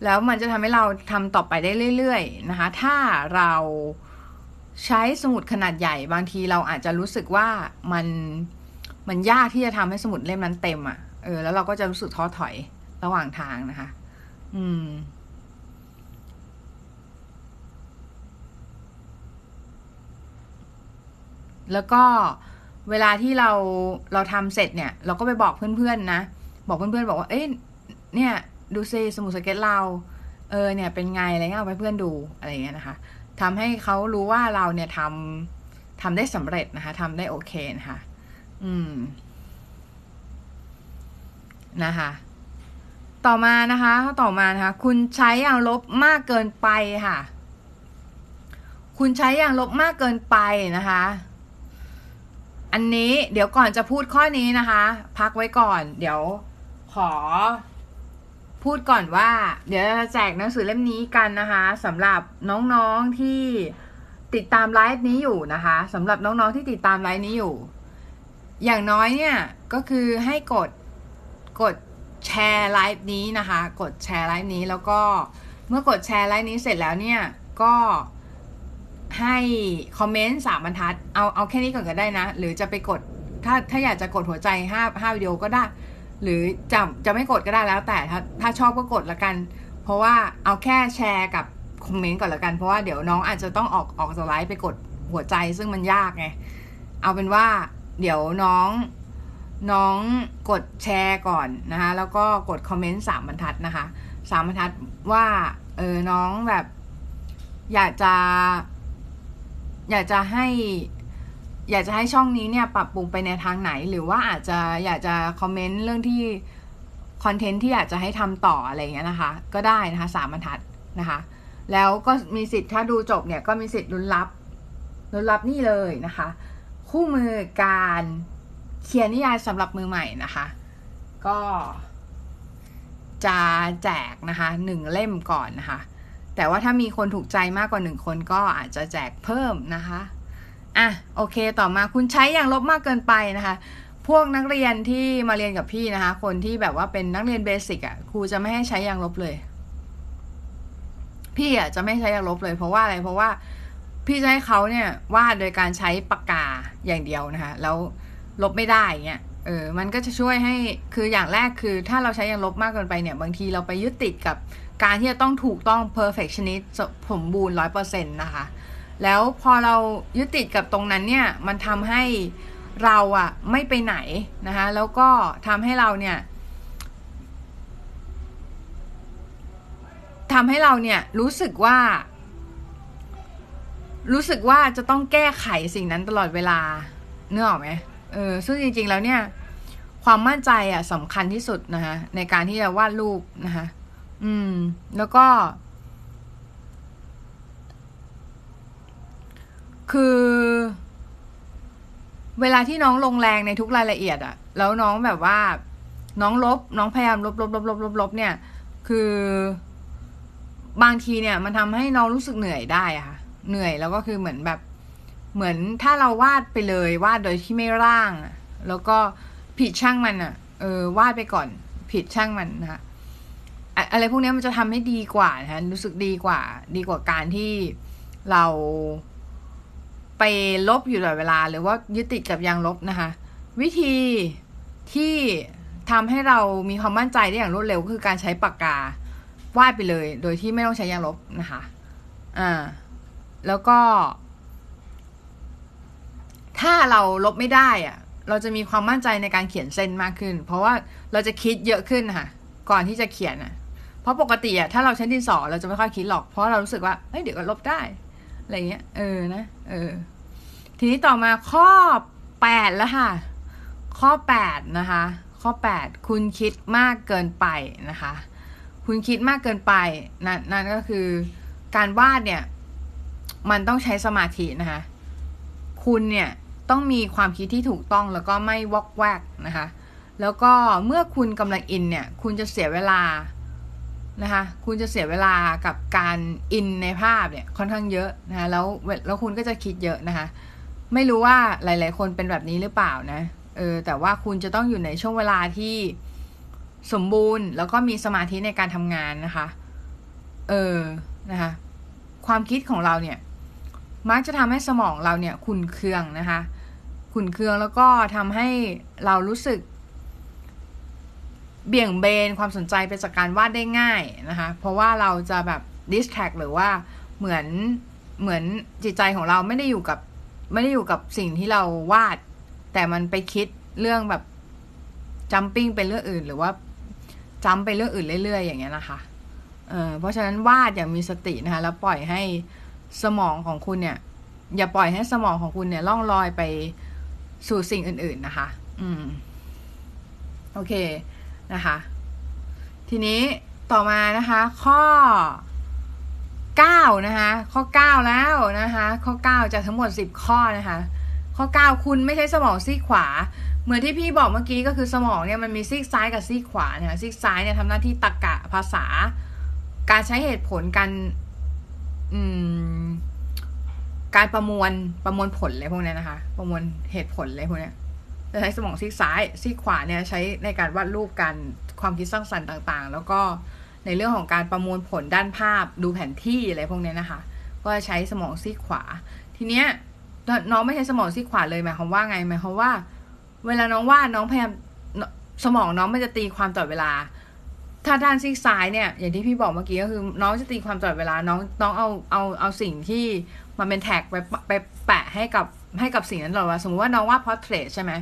แล้วมันจะทำให้เราทำต่อไปได้เรื่อยๆนะคะ ถ้าเราใช้สมุดขนาดใหญ่บางทีเราอาจจะรู้สึกว่ามันมันยากที่จะทำให้สมุดเล่มนั้นเต็มอะ่ะเออแล้วเราก็จะรู้สึกท้อถอยระหว่างทางนะคะ อืม แล้วก็เวลาที่เราเราทำเสร็จเนี่ย เราก็ไปบอกเพื่อนๆนะ บอกเพื่อนๆบอกว่า เอ้ยเนี่ย ดูซิสมุดสเก็ตเรา เออเนี่ยเป็นไงอะไรเงี้ยเอาไปเพื่อนดูอะไรเงี้ยนะคะทำให้เขารู้ว่าเราเนี่ยทำทำได้สำเร็จนะคะทำได้โอเคนะคะอืมนะคะต่อมานะคะ ต่อมานะคะ คุณใช้อย่างลบมากเกินไปค่ะ คุณใช้อย่างลบมากเกินไปนะคะ อันนี้เดี๋ยวก่อนจะพูดข้อนี้นะคะ พักไว้ก่อน เดี๋ยวขอ พูดก่อนว่า เดี๋ยวจะแจกหนังสือเล่มนี้กันนะคะสำหรับน้องๆที่ติดตามไลฟ์นี้อยู่นะคะสำหรับน้องๆที่ติดตามไลฟ์นี้อยู่ อย่างน้อยเนี่ยก็คือให้กดกดแชร์ไลฟ์นี้นะคะ กดแชร์ไลฟ์นี้แล้วก็เมื่อกดแชร์ไลฟ์นี้เสร็จแล้วเนี่ยก็ ให้คอมเมนต์สามบรรทัด เอาเอาแค่นี้ก่อนก็ได้นะ หรือจะไปกดถ้าถ้าอยากจะกดหัวใจห้าห้าวิดีโอก็ได้ หรือจะจะไม่กดก็ได้แล้ว แต่ถ้าถ้าชอบก็กดละกัน เพราะว่าเอาแค่แชร์กับคอมเมนต์ก่อนละกันเพราะว่าเดี๋ยวน้องอาจจะต้องออกออกสไลด์ไปกดหัวใจซึ่งมันยากไงเอาเป็นว่าเดี๋ยวน้องน้องกดแชร์ก่อนนะคะแล้วก็กดคอมเมนต์สามบรรทัดนะคะสามบรรทัดว่าเออน้องแบบ อยากจะ อยากจะให้ อยากจะให้ช่องนี้เนี่ยปรับปรุงไปในทางไหน หรือว่าอาจจะอยากจะคอมเมนต์เรื่องที่คอนเทนต์ที่อยากจะให้ทำต่ออะไรเงี้ยนะคะ ก็ได้นะคะสามบรรทัดนะคะ แล้วก็มีสิทธิ์ถ้าดูจบเนี่ยก็มีสิทธิ์ลุ้นรับลุ้นรับนี่เลยนะคะ คู่มือการเขียนนิยายสำหรับมือใหม่นะคะ ก็จะแจกนะคะหนึ่งเล่มก่อนนะคะ แต่ว่าถ้ามีคนถูกใจมากกว่าหนึ่งคนก็อาจจะแจกเพิ่มนะคะอะโอเคต่อมาคุณใช้อย่างลบมากเกินไปนะคะ พวกนักเรียนที่มาเรียนกับพี่นะคะ คนที่แบบว่าเป็นนักเรียนเบสิกอะครูจะไม่ให้ใช้อย่างลบเลย พี่อะจะไม่ใช้อย่างลบเลย เพราะว่าอะไรเพราะว่าพี่จะให้เขาเนี่ยวาดโดยการใช้ปากกาอย่างเดียวนะคะ แล้วลบไม่ได้เงี้ยเออมันก็จะช่วยให้คืออย่างแรกคือ ถ้าเราใช้อย่างลบมากเกินไปเนี่ย บางทีเราไปยึดติดกับ การที่จะต้องถูกต้อง perfectionist สมบูรณ์ร้อยเปอร์เซ็นต์นะคะ แล้วพอเรายึดติดกับตรงนั้นเนี่ย มันทำให้เราอะไม่ไปไหนนะคะ แล้วก็ทำให้เราเนี่ยทำให้เราเนี่ยรู้สึกว่า รู้สึกว่าจะต้องแก้ไขสิ่งนั้นตลอดเวลาเนื้อออกไหมเออซึ่งจริง ๆ แล้วเนี่ย ความมั่นใจอะสำคัญที่สุดนะคะในการที่จะวาดรูปนะคะ อืม แล้วก็ คือ เวลาที่น้องลงแรงในทุกรายละเอียดอะแล้วน้องแบบว่า น้องลบ น้องพยายามลบลบลบลบลบลบเนี่ย คือบางทีเนี่ย มันทำให้น้องรู้สึกเหนื่อยได้อะค่ะ เหนื่อยแล้วก็คือเหมือนแบบ เหมือนถ้าเราวาดไปเลยวาดโดยที่ไม่ร่างอะแล้วก็ผิดช่างมันอะเออวาดไปก่อน ผิดช่างมันนะคะ อะไรพวกนี้มันจะทำให้ดีกว่านะคะรู้สึกดีกว่า ดีกว่าการที่เราไปลบอยู่ตลอดเวลา หรือว่ายึดติดกับยางลบนะคะ วิธีที่ทำให้เรามีความมั่นใจได้อย่างรวดเร็วคือการใช้ปากกาวาดไปเลย โดยที่ไม่ต้องใช้ยางลบนะคะอ่าแล้วก็ ถ้าเราลบไม่ได้อะเราจะมีความมั่นใจในการเขียนเส้นมากขึ้น เพราะว่าเราจะคิดเยอะขึ้นค่ะ ก่อนที่จะเขียนอะ เพราะปกติอะถ้าเราใช้ดินสอเราจะไม่ค่อยคิดหรอก เพราะเรารู้สึกว่าเฮ้ยเดี๋ยวก็ลบได้อะไรเงี้ยเออนะเออ ทีนี้ต่อมาข้อแปดแล้วค่ะ ข้อแปดนะคะ ข้อแปดคุณคิดมากเกินไปนะคะ คุณคิดมากเกินไปนั่นนั่นก็คือการวาดเนี่ย มันต้องใช้สมาธินะคะ คุณเนี่ยต้องมีความคิดที่ถูกต้องแล้วก็ไม่วอกแวกนะคะ แล้วก็เมื่อคุณกำลังอินเนี่ย คุณจะเสียเวลา นะคะ คุณจะเสียเวลากับการอินในภาพเนี่ยค่อนข้างเยอะนะคะแล้วแล้วคุณก็จะคิดเยอะนะคะ ไม่รู้ว่าหลาย ๆ คนเป็นแบบนี้หรือเปล่านะเออแต่ว่าคุณจะต้องอยู่ในช่วงเวลาที่สมบูรณ์ แล้วก็มีสมาธิในการทำงานนะคะ เออนะคะ ความคิดของเราเนี่ย มักจะทำให้สมองเราเนี่ยขุ่นเคืองนะคะขุ่นเคืองแล้วก็ทำให้เรารู้สึก เบี่ยงเบนความสนใจไปจากการวาดได้ง่ายนะคะ เพราะว่าเราจะแบบดิสแท็กหรือว่าเหมือนเหมือนจิตใจของเราไม่ได้อยู่กับไม่ได้อยู่กับสิ่งที่เราวาด แต่มันไปคิดเรื่องแบบจัมปิ้งเป็นเรื่องอื่น หรือว่าจำไปเรื่องอื่นเรื่อยๆ อย่างเงี้ยนะคะเออเพราะฉะนั้นวาดอย่างมีสตินะคะ แล้วปล่อยให้สมองของคุณเนี่ย อย่าปล่อยให้สมองของคุณเนี่ยล่องลอยไปสู่สิ่งอื่น ๆนะคะ อืม โอเค นะคะ ทีนี้ต่อมานะคะ ข้อเก้านะคะ ข้อเก้าแล้วนะคะ ข้อเก้าจากทั้งหมดสิบข้อนะคะ ข้อเก้าคุณไม่ใช่สมองซีกขวา เหมือนที่พี่บอกเมื่อกี้ก็คือสมองเนี่ยมันมีซีกซ้ายกับซีกขวาเนี่ยซีกซ้ายเนี่ยทำหน้าที่ตรรกะภาษา การใช้เหตุผลการอืมการประมวลประมวลผลอะไรพวกนี้นะคะ ประมวลเหตุผลอะไรพวกนี้ จะใช้สมองซีกซ้ายซีกขวาเนี่ยใช้ในการวาดรูปการความคิดสร้างสรรค์ต่างๆ แล้วก็ในเรื่องของการประมวลผลด้านภาพดูแผนที่อะไรพวกนี้นะคะ ก็ใช้สมองซีกขวา ทีเนี้ยน้องไม่ใช้สมองซีกขวาเลยหมายความว่าไงหมายความว่า เวลาน้องวาดน้องพยายามสมองน้องมันจะตีความตลอดเวลา ถ้าด้านซีกซ้ายเนี่ยอย่างที่พี่บอกเมื่อกี้ก็คือ น้องจะตีความตลอดเวลา น้องน้องเอาเอาเอาสิ่งที่มันเป็น tag ไปไปแปะให้กับให้กับสิ่งนั้นตลอดเวลาสมมติว่าน้องวาด portrait ใช่ไหม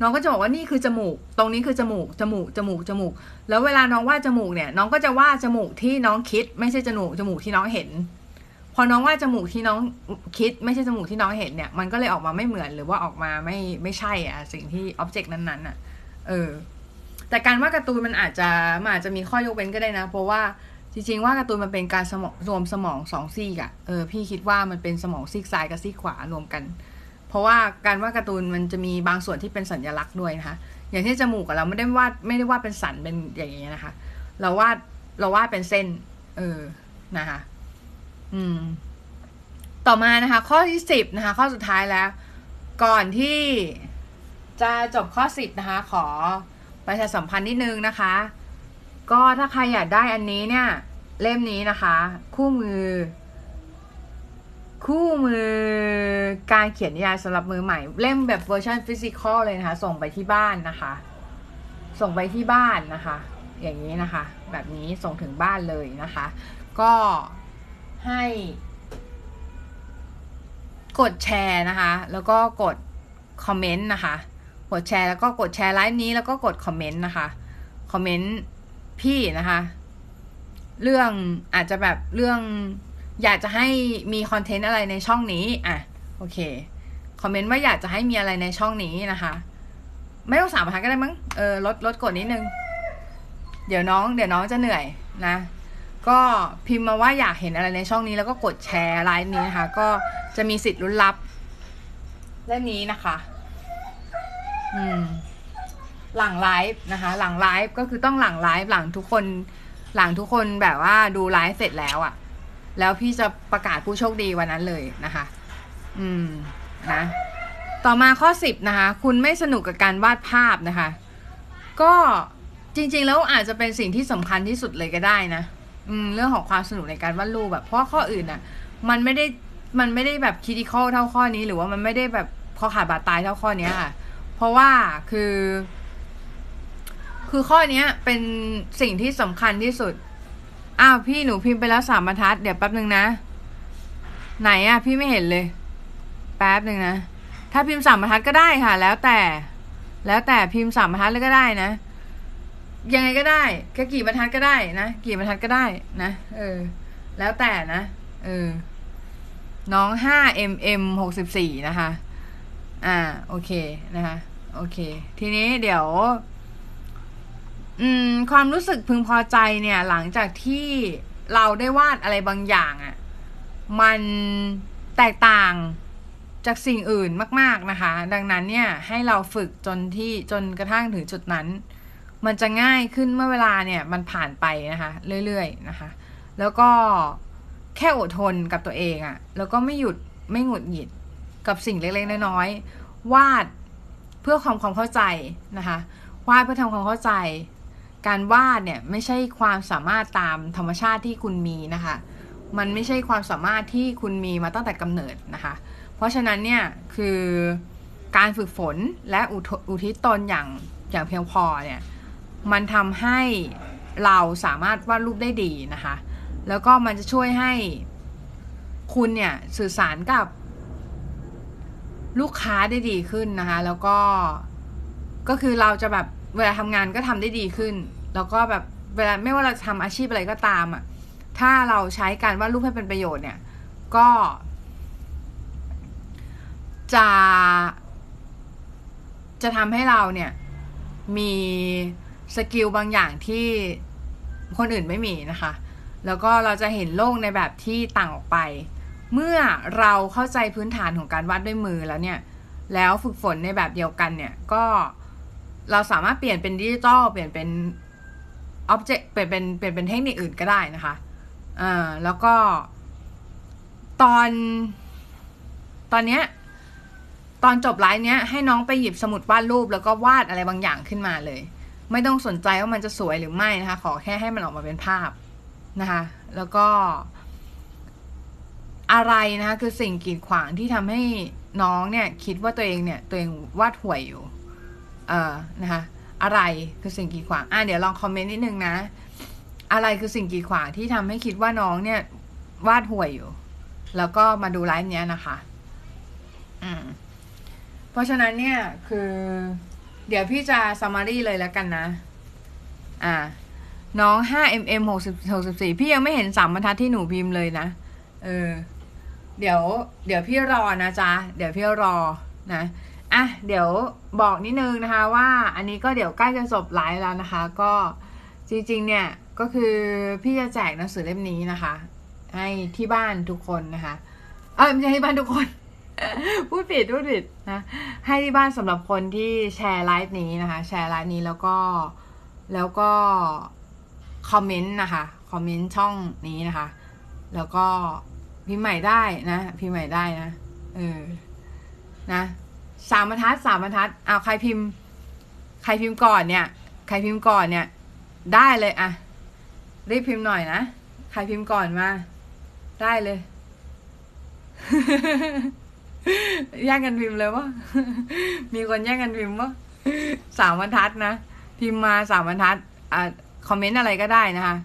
น้องก็จะบอกว่านี่คือจมูก ตรงนี้คือจมูก จมูก จมูก จมูก แล้วเวลาน้องวาดจมูกเนี่ย น้องก็จะวาดจมูกที่น้องคิด ไม่ใช่จมูก จมูกที่น้องเห็น พอน้องวาดจมูกที่น้องคิด ไม่ใช่จมูกที่น้องเห็นเนี่ย มันก็เลยออกมาไม่เหมือนหรือว่าออกมาไม่ไม่ใช่อะสิ่งที่ object นั้นๆอะเออ แต่การวาดการ์ตูนมันอาจจะมันอาจจะมีข้อยกเว้นก็ได้นะ เพราะว่าจริงๆว่าการ์ตูนมันเป็นการสมองรวมสมองสองซีกอะเออพี่คิดว่ามันเป็นสมองซีกซ้ายกับซีกขวารวมกัน เพราะว่าการวาดการ์ตูนมันจะมีบางส่วนที่เป็นสัญลักษณ์ด้วยนะคะ อย่างที่จมูกเราไม่ได้วาดไม่ได้วาดเป็นสันเป็นอย่างเงี้ยนะคะ เราวาดเราวาดเป็นเส้น เออนะคะ อืม ต่อมานะคะ ข้อที่สิบนะคะ ข้อสุดท้ายแล้ว ก่อนที่จะจบข้อสิบนะคะ ขอประชาสัมพันธ์นิดนึงนะคะ ก็ถ้าใครอยากได้อันนี้เนี่ย เล่มนี้นะคะ คู่มือ คู่มือการเขียนนิยายสำหรับมือใหม่ เล่มแบบเวอร์ชัน physical เลยนะคะ ส่งไปที่บ้านนะคะ ส่งไปที่บ้านนะคะ อย่างนี้นะคะ แบบนี้ส่งถึงบ้านเลยนะคะ ก็ให้กดแชร์นะคะ แล้วก็กดคอมเมนต์นะคะ กดแชร์แล้วก็กดแชร์ไลฟ์นี้แล้วก็กดคอมเมนต์นะคะ คอมเมนต์พี่นะคะ เรื่องอาจจะแบบเรื่อง อยากจะให้มี content อะไรในช่องนี้ อะ โอเค คอมเมนต์ว่าอยากจะให้มีอะไรในช่องนี้นะคะ ไม่ต้องสามบรรทัดก็ได้มั้ง เออ ลด ลดกฎนิดนึง เดี๋ยวน้อง เดี๋ยวน้องจะเหนื่อยนะ ก็พิมพ์มาว่าอยากเห็นอะไรในช่องนี้ แล้วก็กดแชร์ไลฟ์นี้นะคะ ก็จะมีสิทธิ์ลุ้นรับเล่มนี้นะคะ อืม หลังไลฟ์นะคะ หลังไลฟ์ก็คือต้องหลังไลฟ์หลังทุกคน หลังทุกคนแบบว่าดูไลฟ์เสร็จแล้วอะ่ะ แล้วพี่จะประกาศผู้โชคดีวันนั้นเลยนะคะ อืมนะ ต่อมาข้อสิบนะคะ คุณไม่สนุกกับการวาดภาพนะคะ ก็จริง ๆ แล้วอาจจะเป็นสิ่งที่สำคัญที่สุดเลยก็ได้นะอืมเรื่องของความสนุกในการวาดรูปแบบเพราะข้ออื่นอะ มันไม่ได้มันไม่ได้แบบคิด i ค a l เท่าข้อนี้ หรือว่ามันไม่ได้แบบคอขาดบาดตายเท่าข้อนี้ค่ะ เพราะว่าคือ คือข้อเนี้ยเป็นสิ่งที่สำคัญที่สุด อ้าวพี่หนูพิมพ์ไปแล้วสามบรรทัด เดี๋ยวแป๊บหนึ่งนะ ไหนอะพี่ไม่เห็นเลย แป๊บหนึ่งนะ ถ้าพิมพ์สามบรรทัดก็ได้ค่ะ แล้วแต่ แล้วแต่พิมพ์สามบรรทัดเลยก็ได้นะ ยังไงก็ได้แค่กี่บรรทัดก็ได้นะ กี่บรรทัดก็ได้นะ เออ แล้วแต่นะ เออ น้องห้า mm หกสิบสี่นะคะ อ่า โอเคนะคะ โอเค ทีนี้เดี๋ยว อืม ความรู้สึกพึงพอใจเนี่ย หลังจากที่เราได้วาดอะไรบางอย่างอะ่ะ มันแตกต่างจากสิ่งอื่นมาก ๆนะคะ ดังนั้นเนี่ย ให้เราฝึกจนที่จนกระทั่งถึงจุดนั้น มันจะง่ายขึ้นเมื่อเวลาเนี่ยมันผ่านไปนะคะ เรื่อยๆนะคะ แล้วก็แค่อดทนกับตัวเองอะ่ะ แล้วก็ไม่หยุดไม่หงุดหงิดกับสิ่งเล็กๆน้อยๆวาดเพื่อความความเข้าใจนะคะวาดเพื่อทำความเข้าใจ การวาดเนี่ยไม่ใช่ความสามารถตามธรรมชาติที่คุณมีนะคะ มันไม่ใช่ความสามารถที่คุณมีมาตั้งแต่กำเนิดนะคะ เพราะฉะนั้นเนี่ยคือการฝึกฝนและอุท,อทิศตนอย่างอย่างเพียงพอเนี่ยมันทำให้เราสามารถวาดรูปได้ดีนะคะ แล้วก็มันจะช่วยให้คุณเนี่ยสื่อสารกับลูกค้าได้ดีขึ้นนะคะ แล้วก็ก็คือเราจะแบบ เวลาทำงานก็ทำได้ดีขึ้น แล้วก็แบบเวลาไม่ว่าเราจะทำอาชีพอะไรก็ตามอะ่ะถ้าเราใช้การวาดรูปให้เป็นประโยชน์เนี่ย ก็ จะ จะทำให้เราเนี่ย มี skill บางอย่างที่คนอื่นไม่มีนะคะ แล้วก็เราจะเห็นโลกในแบบที่ต่างออกไป เมื่อเราเข้าใจพื้นฐานของการวาดด้วยมือแล้วเนี่ย แล้วฝึกฝนในแบบเดียวกันเนี่ย ก็ เราสามารถเปลี่ยนเป็นดิจิตอลเปลี่ยนเป็น object เปลี่ยนเป็นเปลี่ยนเป็นเทคนิคอื่นก็ได้นะคะอ่าแล้วก็ตอน ตอนเนี้ยตอนจบไลฟ์เนี้ยให้น้องไปหยิบสมุดวาดรูปแล้วก็วาดอะไรบางอย่างขึ้นมาเลย ไม่ต้องสนใจว่ามันจะสวยหรือไม่นะคะ ขอแค่ให้มันออกมาเป็นภาพนะคะ แล้วก็ อะไรนะคะ คือสิ่งกีดขวางที่ทำให้น้องเนี่ย คิดว่าตัวเองเนี่ย ตัวเองวาดห่วยอยู่ เออนะคะอะไรคือสิ่งกีดขวางอะเดี๋ยวลองคอมเมนต์นิดนึงนะ อะไรคือสิ่งกีดขวางที่ทำให้คิดว่าน้องเนี่ยวาดห่วยอยู่ แล้วก็มาดูไลฟ์เนี้ยนะคะ อืม เพราะฉะนั้นเนี่ยคือ เดี๋ยวพี่จะ summary เลยแล้วกันนะ อ่า น้อง 5mm 60 64 พี่ยังไม่เห็นสามบรรทัดที่หนูพิมพ์เลยนะ เออ เดี๋ยว เดี๋ยวพี่รอนะจ๊ะ เดี๋ยวพี่รอนะ อะเดี๋ยวบอกนิดนึงนะคะว่าอันนี้ก็เดี๋ยวใกล้จะจบไลฟ์แล้วนะคะ ก็จริงๆเนี่ยก็คือพี่จะแจกหนังสือเล่มนี้นะคะ ให้ที่บ้านทุกคนนะคะ เออไม่ใช่ให้บ้านทุกคน พูดผิดพูดผิดนะให้ที่บ้านสำหรับคนที่แชร์ไลฟ์นี้นะคะ แชร์ไลฟ์นี้แล้วก็แล้วก็คอมเมนต์นะคะคอมเมนต์ช่องนี้นะคะ แล้วก็พิมพ์ใหม่ได้นะพิมพ์ใหม่ได้นะเออนะ สามบรรทัดสามบรรทัดเอาใครพิมพ์ ใครพิมพ์ก่อนเนี่ย ใครพิมพ์ก่อนเนี่ย ได้เลยอะรีบพิมพ์หน่อยนะใครพิมพ์ก่อนมา ได้เลยแย่งกันพิมพ์เลยว่ามีคนแย่งกันพิมพ์ว่าสามบรรทัดนะพิมพ์มาสามบรรทัดอ่าคอมเมนต์อะไรก็ได้นะคะ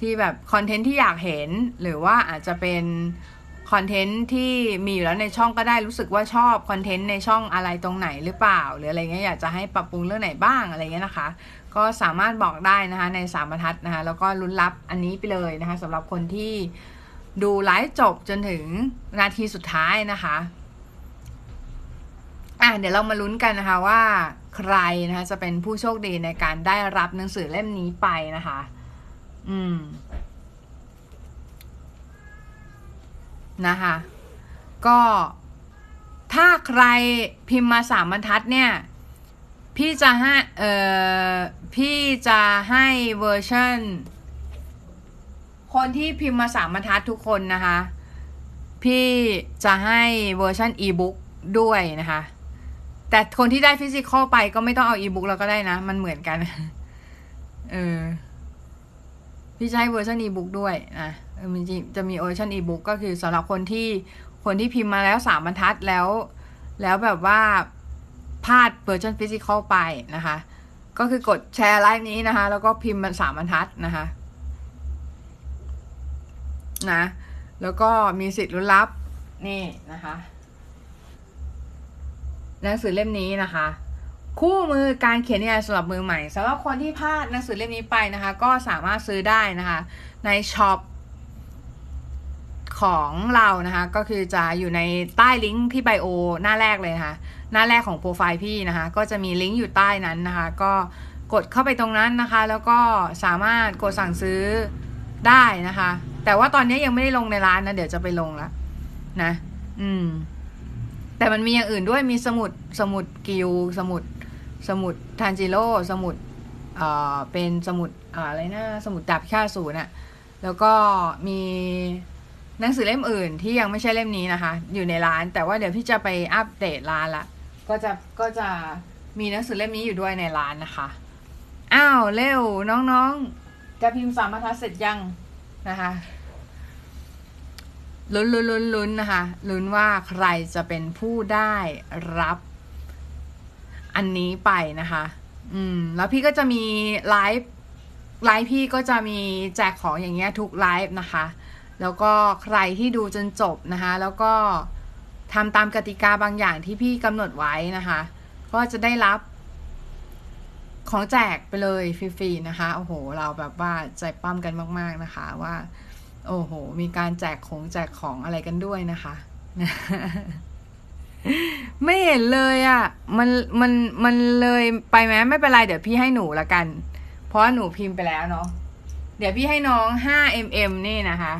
ที่แบบคอนเทนต์ที่อยากเห็นหรือว่าอาจจะเป็น คอนเทนต์ที่มีอยู่แล้วในช่องก็ได้รู้สึกว่าชอบคอนเทนต์ในช่องอะไรตรงไหนหรือเปล่า หรืออะไรเงี้ยอยากจะให้ปรับปรุงเรื่องไหนบ้างอะไรเงี้ยนะคะ ก็สามารถบอกได้นะคะในสามบรรทัดนะคะแล้วก็ลุ้นรับอันนี้ไปเลยนะคะสำหรับคนที่ดูไลฟ์จบจนถึงนาทีสุดท้ายนะคะอะเดี๋ยวเรามาลุ้นกันนะคะว่าใครนะคะจะเป็นผู้โชคดีในการได้รับหนังสือเล่มนี้ไปนะคะ อืม นะคะ ก็ถ้าใครพิมพ์มาสามบรรทัดเนี่ย พี่จะให้เอ่อพี่จะให้เวอร์ชันคนที่พิมพ์มาสามบรรทัดทุกคนนะคะ พี่จะให้เวอร์ชันอีบุ๊กด้วยนะคะ แต่คนที่ได้ physical ไปก็ไม่ต้องเอาอีบุ๊กแล้วก็ได้นะ มันเหมือนกัน เออ พี่จะให้เวอร์ชันอีบุ๊กด้วยนะ มันจะมีเวอร์ชันอีบุ๊กก็คือสำหรับคนที่คนที่พิมพ์มาแล้วสามบรรทัดแล้ว แล้วแบบว่าพลาดเวอร์ชัน physical ไปนะคะ ก็คือกดแชร์ไลฟ์นี้นะคะ แล้วก็พิมพ์มันสามบรรทัดนะคะนะแล้วก็มีสิทธิ์ลุ้นรับนี่นะคะหนังสือเล่มนี้นะคะ คู่มือการเขียนนิยายสำหรับมือใหม่สำหรับคนที่พลาดหนังสือเล่มนี้ไปนะคะ ก็สามารถซื้อได้นะคะ ในช็อป ของเรานะคะก็คือจะอยู่ในใต้ลิงก์ที่ไบโอหน้าแรกเลยนะคะหน้าแรกของโปรไฟล์พี่นะคะก็จะมีลิงก์อยู่ใต้นั้นนะคะก็กดเข้าไปตรงนั้นนะคะ แล้วก็สามารถกดสั่งซื้อได้นะคะ แต่ว่าตอนนี้ยังไม่ได้ลงในร้านนะเดี๋ยวจะไปลงแล้วนะ อืม แต่มันมีอย่างอื่นด้วยมีสมุดสมุดกิลสมุดสมุดทานจิโร่สมุดเอ่อเป็นสมุดอะไรนะสมุดดาบพิฆาตศูนย์อะแล้วก็มี หนังสือเล่มอื่นที่ยังไม่ใช่เล่มนี้นะคะ อยู่ในร้าน แต่ว่าเดี๋ยวพี่จะไปอัปเดตร้านละ ก็จะก็จะมีหนังสือเล่มนี้อยู่ด้วยในร้านนะคะ อ้าวเร็วน้องๆ จะพิมพ์สามบรรทัดเสร็จยังนะคะลุ้นลุ้นลุ้นลุ้นนะคะลุ้นว่าใครจะเป็นผู้ได้รับ อันนี้ไปนะคะ อืม แล้วพี่ก็จะมีไลฟ์ไลฟ์พี่ก็จะมีแจกของอย่างเงี้ยทุกไลฟ์นะคะ แล้วก็ใครที่ดูจนจบนะคะ แล้วก็ทำตามกติกาบางอย่างที่พี่กำหนดไว้นะคะ ก็จะได้รับ ของแจกไปเลยฟรีๆนะคะ โอ้โห เราแบบว่าใจปั้มกันมากๆนะคะ ว่า โอ้โห มีการแจกของแจกของอะไรกันด้วยนะคะ ไม่เห็นเลยอะ่ะ มันมันมันเลยไปไหมไม่เป็นไรเดี๋ยวพี่ให้หนูละกัน เพราะหนูพิมพ์ไปแล้วเนาะเดี๋ยวพี่ให้น้อง 5mm นี่นะคะ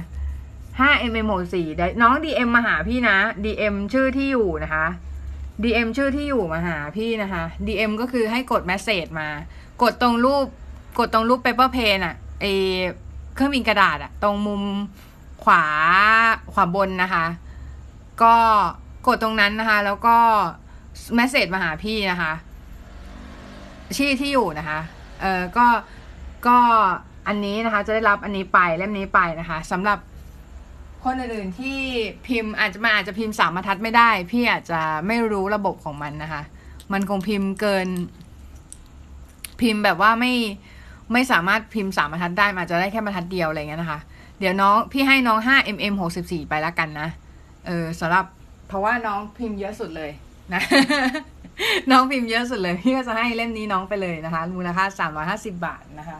5mm หมดสี่ได้น้อง DM มาหาพี่นะ DM ชื่อที่อยู่นะคะ DM ชื่อที่อยู่มาหาพี่นะคะ DM ก็คือให้กด message มา กดตรงรูป กดตรงรูป paper plane อะไอเครื่องบินกระดาษอะตรงมุมขวาขวาบนนะคะ ก็กดตรงนั้นนะคะ แล้วก็ message มาหาพี่นะคะชื่อที่อยู่นะคะ เออก็ก็อันนี้นะคะ จะได้รับอันนี้ไปเล่มนี้ไปนะคะสำหรับ คนอื่นๆที่พิมพ์อาจจะมาอาจจะพิมพ์สามบรรทัดไม่ได้ พี่อาจจะไม่รู้ระบบของมันนะคะ มันคงพิมพ์เกิน พิมพ์แบบว่าไม่ไม่สามารถพิมพ์สามบรรทัดได้อาจจะได้แค่บรรทัดเดียวอะไรเงี้ยนะคะ เดี๋ยวน้องพี่ให้น้องห้า mm หกสิบสี่ไปแล้วกันนะ เออสำหรับเพราะว่าน้องพิมพ์เยอะสุดเลยนะ น้องพิมพ์เยอะสุดเลย พี่ก็จะให้เล่มนี้น้องไปเลยนะคะ มูลค่าสามร้อยห้าสิบาทนะคะ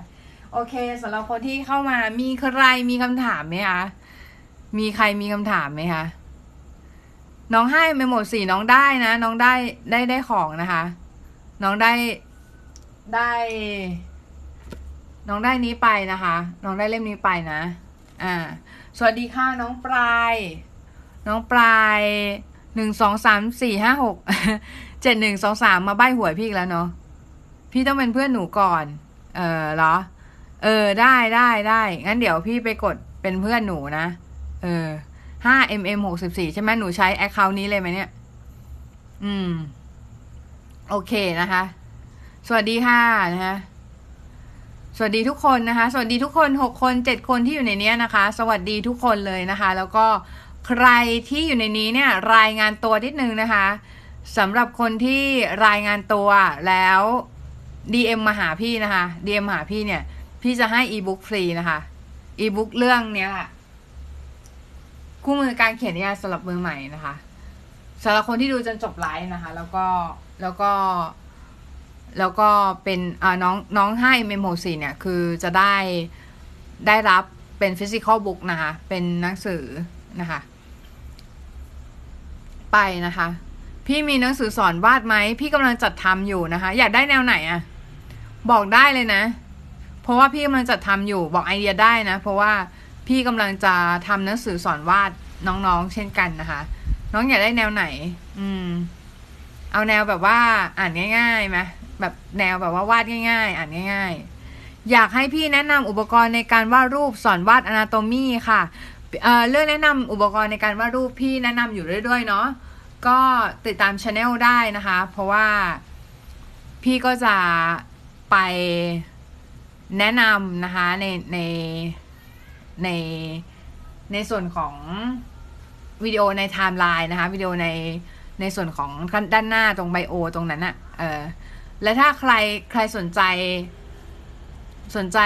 โอเคสำหรับคนที่เข้ามามีใครมีคำถามไหมคะ มีใครมีคำถามไหมคะ น้องให้ไปหมดสี่น้องได้นะ น้องได้ได้ได้ของนะคะ น้องได้ได้ น้องได้นี้ไปนะคะ น้องได้เล่มนี้ไปนะ อ่า สวัสดีค่ะน้องปลาย น้องปลายหนึ่งสองสามสี่ห้าหกเจ็ดหนึ่งสองสามมาใบหวยพี่อีกแล้วเนาะพี่ต้องเป็นเพื่อนหนูก่อน เออเหรอ เออได้ได้ได้งั้นเดี๋ยวพี่ไปกดเป็นเพื่อนหนูนะ เออห้า mm หกสิบสี่ใช่ไหมหนูใช้แอคเคาท์นี้เลยไหมเนี่ย อืม โอเคนะคะ สวัสดีค่ะนะคะสวัสดีทุกคนนะคะ สวัสดีทุกคนหกคนเจ็ดคนที่อยู่ในนี้นะคะ สวัสดีทุกคนเลยนะคะ แล้วก็ใครที่อยู่ในนี้เนี่ย รายงานตัวนิดนึงนะคะสำหรับคนที่รายงานตัวแล้ว DM มาหาพี่นะคะ DM มาหาพี่เนี่ย พี่จะให้อีบุ๊กฟรีนะคะอีบุ๊กเรื่องเนี้ยแหละ คู่มือการเขียนนิยายสำหรับมือใหม่นะคะสำหรับคนที่ดูจนจบไลฟ์นะคะ แล้วก็แล้วก็ แล้วก็เป็นอ่าน้องน้องให้เมมโมสีเนี่ย คือจะได้ได้รับเป็นฟิสิกอลบุ๊กนะคะ เป็นหนังสือนะคะ ไปนะคะ พี่มีหนังสือสอนวาดไหม พี่กำลังจัดทำอยู่นะคะ อยากได้แนวไหนอะบอกได้เลยนะ เพราะว่าพี่กำลังจัดทำอยู่ บอกไอเดียได้นะ เพราะว่า พี่กำลังจะทำหนังสือสอนวาดน้องๆ เช่นกันนะคะ น้องอยากได้แนวไหน อืม เอาแนวแบบว่า อ่านง่ายๆไหมแบบแนวแบบว่าวาดง่าย ๆ อ่านง่าย ๆ อยากให้พี่แนะนำอุปกรณ์ในการวาดรูปสอนวาดอนาโตมีค่ะเอ่อเรื่องแนะนำอุปกรณ์ในการวาดรูปพี่แนะนำอยู่เรื่อยๆเนาะก็ติดตามช anel ได้นะคะ เพราะว่าพี่ก็จะไปแนะนำนะคะในใน ในในส่วนของวิดีโอในไทม์ไลน์นะคะวิดีโอในในส่วนของด้านหน้าตรงไบโอตรงนั้นอะเออและถ้าใครใครสนใจ สนใจ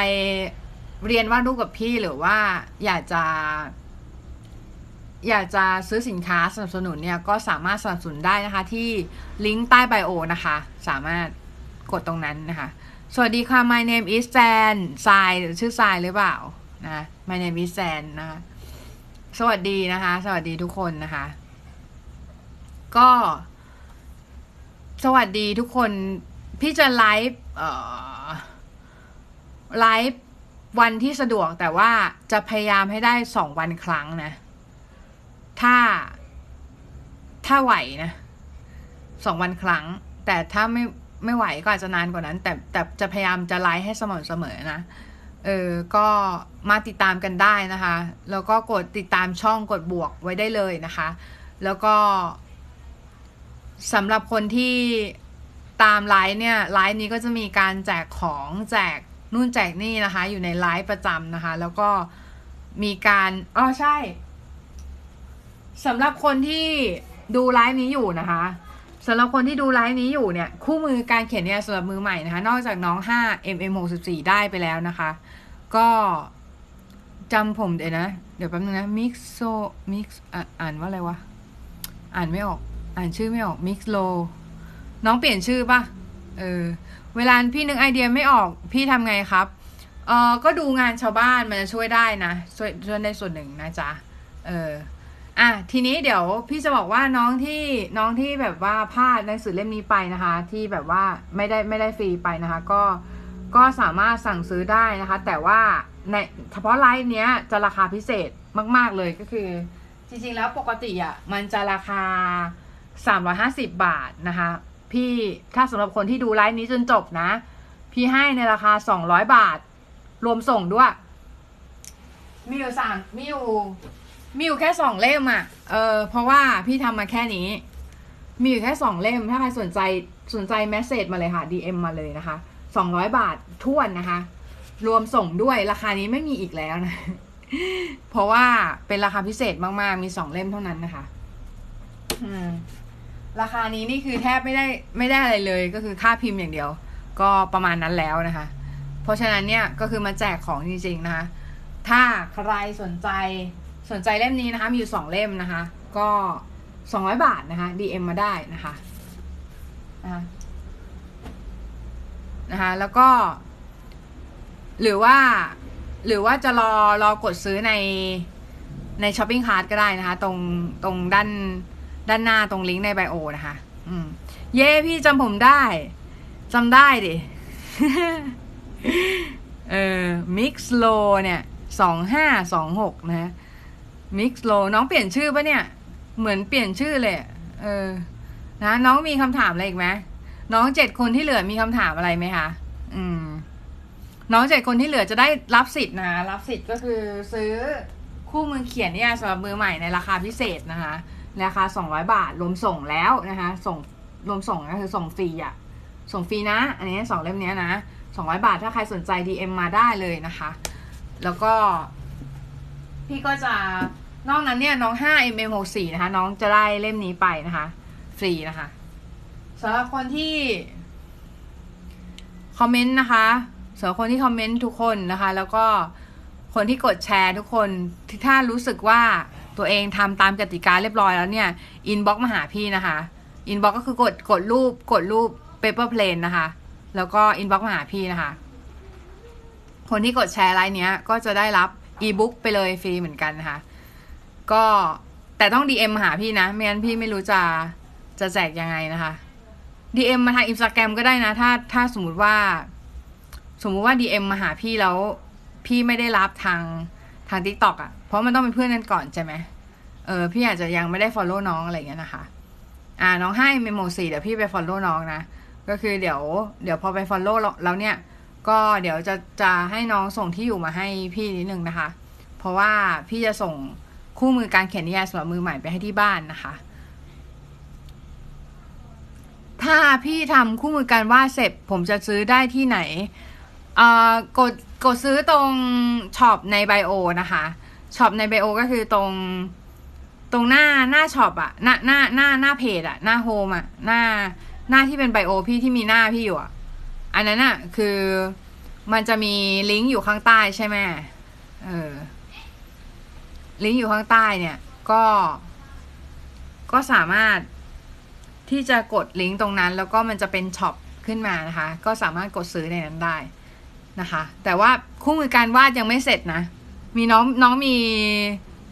เรียนวาดรูปกับพี่หรือว่าอยากจะ อยากจะซื้อสินค้าสนับสนุนเนี่ย ก็สามารถสนับสนุนได้นะคะ ที่ลิงก์ใต้ไบโอนะคะ สามารถกดตรงนั้นนะคะ สวัสดีค่ะ my name is San ทรายชื่อทรายหรือเปล่า นะ my name is San นะคะสวัสดีนะคะ สวัสดีทุกคนนะคะ ก็ สวัสดีทุกคน พี่จะไลฟ์ไลฟ์วันที่สะดวกแต่ว่าจะพยายามให้ได้สองวันครั้งนะ ถ้า ถ้าไหวนะสองวันครั้ง แต่ถ้าไม่ไม่ไหวก็อาจจะนานกว่านั้น แต่แต่จะพยายามจะไลฟ์ให้สม่ำเสมอนะ เออก็มาติดตามกันได้นะคะ แล้วก็กดติดตามช่องกดบวกไว้ได้เลยนะคะ แล้วก็สำหรับคนที่ตามไลฟ์เนี่ยไลฟ์นี้ก็จะมีการแจกของแจกนู่นแจกนี่นะคะ อยู่ในไลฟ์ประจำนะคะ แล้วก็มีการอ๋อใช่สำหรับคนที่ดูไลฟ์นี้อยู่นะคะ สำหรับคนที่ดูไลฟ์นี้อยู่เนี่ย คู่มือการเขียนเนี่ยสำหรับมือใหม่นะคะ นอกจากน้อง 5 mm 64ได้ไปแล้วนะคะ ก็จำผมเดี๋ยวนะ เดี๋ยวแป๊บนึงนะ mix so mix อ่านว่าอะไรวะ อ่านไม่ออก อ่านชื่อไม่ออก mix low น้องเปลี่ยนชื่อปะเออ เวลาพี่นึกไอเดียไม่ออกพี่ทำไงครับเออก็ดูงานชาวบ้านมันจะช่วยได้นะ ช่วยช่วยได้ส่วนหนึ่งนะจ๊ะ เออ อะทีนี้เดี๋ยวพี่จะบอกว่าน้องที่น้องที่แบบว่าพลาดหนังสือเล่มนี้ไปนะคะ ที่แบบว่าไม่ได้ไม่ได้ฟรีไปนะคะ ก็ก็สามารถสั่งซื้อได้นะคะ แต่ว่าในเฉพาะไลฟ์เนี้ยจะราคาพิเศษมาก ๆ เลยก็คือ จริง ๆ แล้วปกติอะมันจะราคา 350 บาทนะคะ พี่ถ้าสำหรับคนที่ดูไลฟ์นี้จนจบนะ พี่ให้ในราคา 200 บาท รวมส่งด้วย มีอยู่สามมีอยู่ มีอยู่แค่สองเล่มอะ เออ เพราะว่าพี่ทำมาแค่นี้ มีอยู่แค่สองเล่ม ถ้าใครสนใจสนใจแมสเซจมาเลยค่ะ DM มาเลยนะคะสองร้อยบาทท้วนนะคะ รวมส่งด้วยราคานี้ไม่มีอีกแล้วนะ เพราะว่าเป็นราคาพิเศษมากๆ มีสองเล่มเท่านั้นนะคะ อืม ราคานี้นี่คือแทบไม่ได้ไม่ได้อะไรเลย ก็คือค่าพิมพ์อย่างเดียว ก็ประมาณนั้นแล้วนะคะ เพราะฉะนั้นเนี่ยก็คือมาแจกของจริงๆนะคะ ถ้าใครสนใจ สนใจเล่มนี้นะคะ มีอยู่สองเล่มนะคะ ก็สองร้อยบาทนะคะ DM มาได้นะคะนะคะนะคะแล้วก็ หรือว่า หรือว่าจะรอรอกดซื้อในในช้อปปิ้งคาร์ดก็ได้นะคะ ตรงตรงด้านด้านหน้าตรงลิงก์ในไบโอนะคะ อืม เย้พี่จำผมได้จำได้ดิ เออ mix low เนี่ยสองห้าสองหกนะ mix low น้องเปลี่ยนชื่อปะเนี่ย เหมือนเปลี่ยนชื่อเลยเออนะน้องมีคำถามอะไรอีกไหมน้องเจ็ดคนที่เหลือมีคำถามอะไรไหมคะอืม น้องเจ็ดคนที่เหลือจะได้รับสิทธิ์นะรับสิทธิ์ก็คือซื้อคู่มือเขียนเนิยายสำหรับมือใหม่ในราคาพิเศษนะคะราคาสองร้อยบาทรวมส่งแล้วนะคะ ส่งรวมส่งก็คือส่งฟรีอะส่งฟรีนะ อันนี้สองเล่มนี้นะสองร้อยบาทถ้าใครสนใจ DM มาได้เลยนะคะ แล้วก็พี่ก็จะ นอกนั้นเนี่ยน้อง5 mm 64นะคะ น้องจะได้เล่มนี้ไปนะคะ ฟรีนะคะสำหรับคนที่คอมเมนต์นะคะสำหรับคนที่คอมเมนต์ทุกคนนะคะ แล้วก็คนที่กดแชร์ทุกคนที่ถ้ารู้สึกว่าตัวเองทำตามกติกาเรียบร้อยแล้วเนี่ยinbox มาหาพี่นะคะ inbox ก็คือกดกดรูปกดรูป paper plane นะคะ แล้วก็ inbox มาหาพี่นะคะ คนที่กดแชร์ไลฟ์เนี้ยก็จะได้รับอีบุ๊กไปเลยฟรีเหมือนกันนะคะ ก็แต่ต้อง DM มาหาพี่นะ ไม่งั้นพี่ไม่รู้จะจะแจกยังไงนะคะ DM มาทางอินสตาแกรมก็ได้นะ ถ้าถ้าสมมติว่า สมมุติว่า DM มาหาพี่แล้ว พี่ไม่ได้รับทางทาง t ิ k t o k อะ เพราะมันต้องเป็นเพื่อนกันก่อนใช่ไหมเออพี่อาจจะยังไม่ได้ follow น้องอะไรอย่างเงี้ยนะคะ อ่าน้องให้เมโมสี่เดี๋ยวพี่ไป follow น้องนะ ก็คือเดี๋ยว เดี๋ยวพอไป follow แล้วเนี่ย ก็เดี๋ยวจะจะให้น้องส่งที่อยู่มาให้พี่นิดนึงนะคะ เพราะว่าพี่จะส่ง คู่มือการเขียนนิยายสำหรับมือใหม่ไปให้ที่บ้านนะคะ ถ้าพี่ทำคู่มือการวาดเสร็จ ผมจะซื้อได้ที่ไหนอ่ากดกดซื้อตรง shop ใน bio นะคะ shop ใน bio ก็คือตรงตรงหน้าหน้า shop อะหน้าหน้าหน้าหน้าเพจอะหน้า home อะหน้าหน้าที่เป็น bio พี่ที่มีหน้าพี่อยู่อะอันนั้นอะคือมันจะมีลิงก์อยู่ข้างใต้ใช่ไหมเออ ลิงก์อยู่ข้างใต้เนี่ยก็ ก็สามารถที่จะกดลิงก์ตรงนั้น แล้วก็มันจะเป็น shopขึ้นมานะคะ ก็สามารถกดซื้อในนั้นได้นะคะ แต่ว่าคู่มือการวาดยังไม่เสร็จนะ มีน้องน้องมี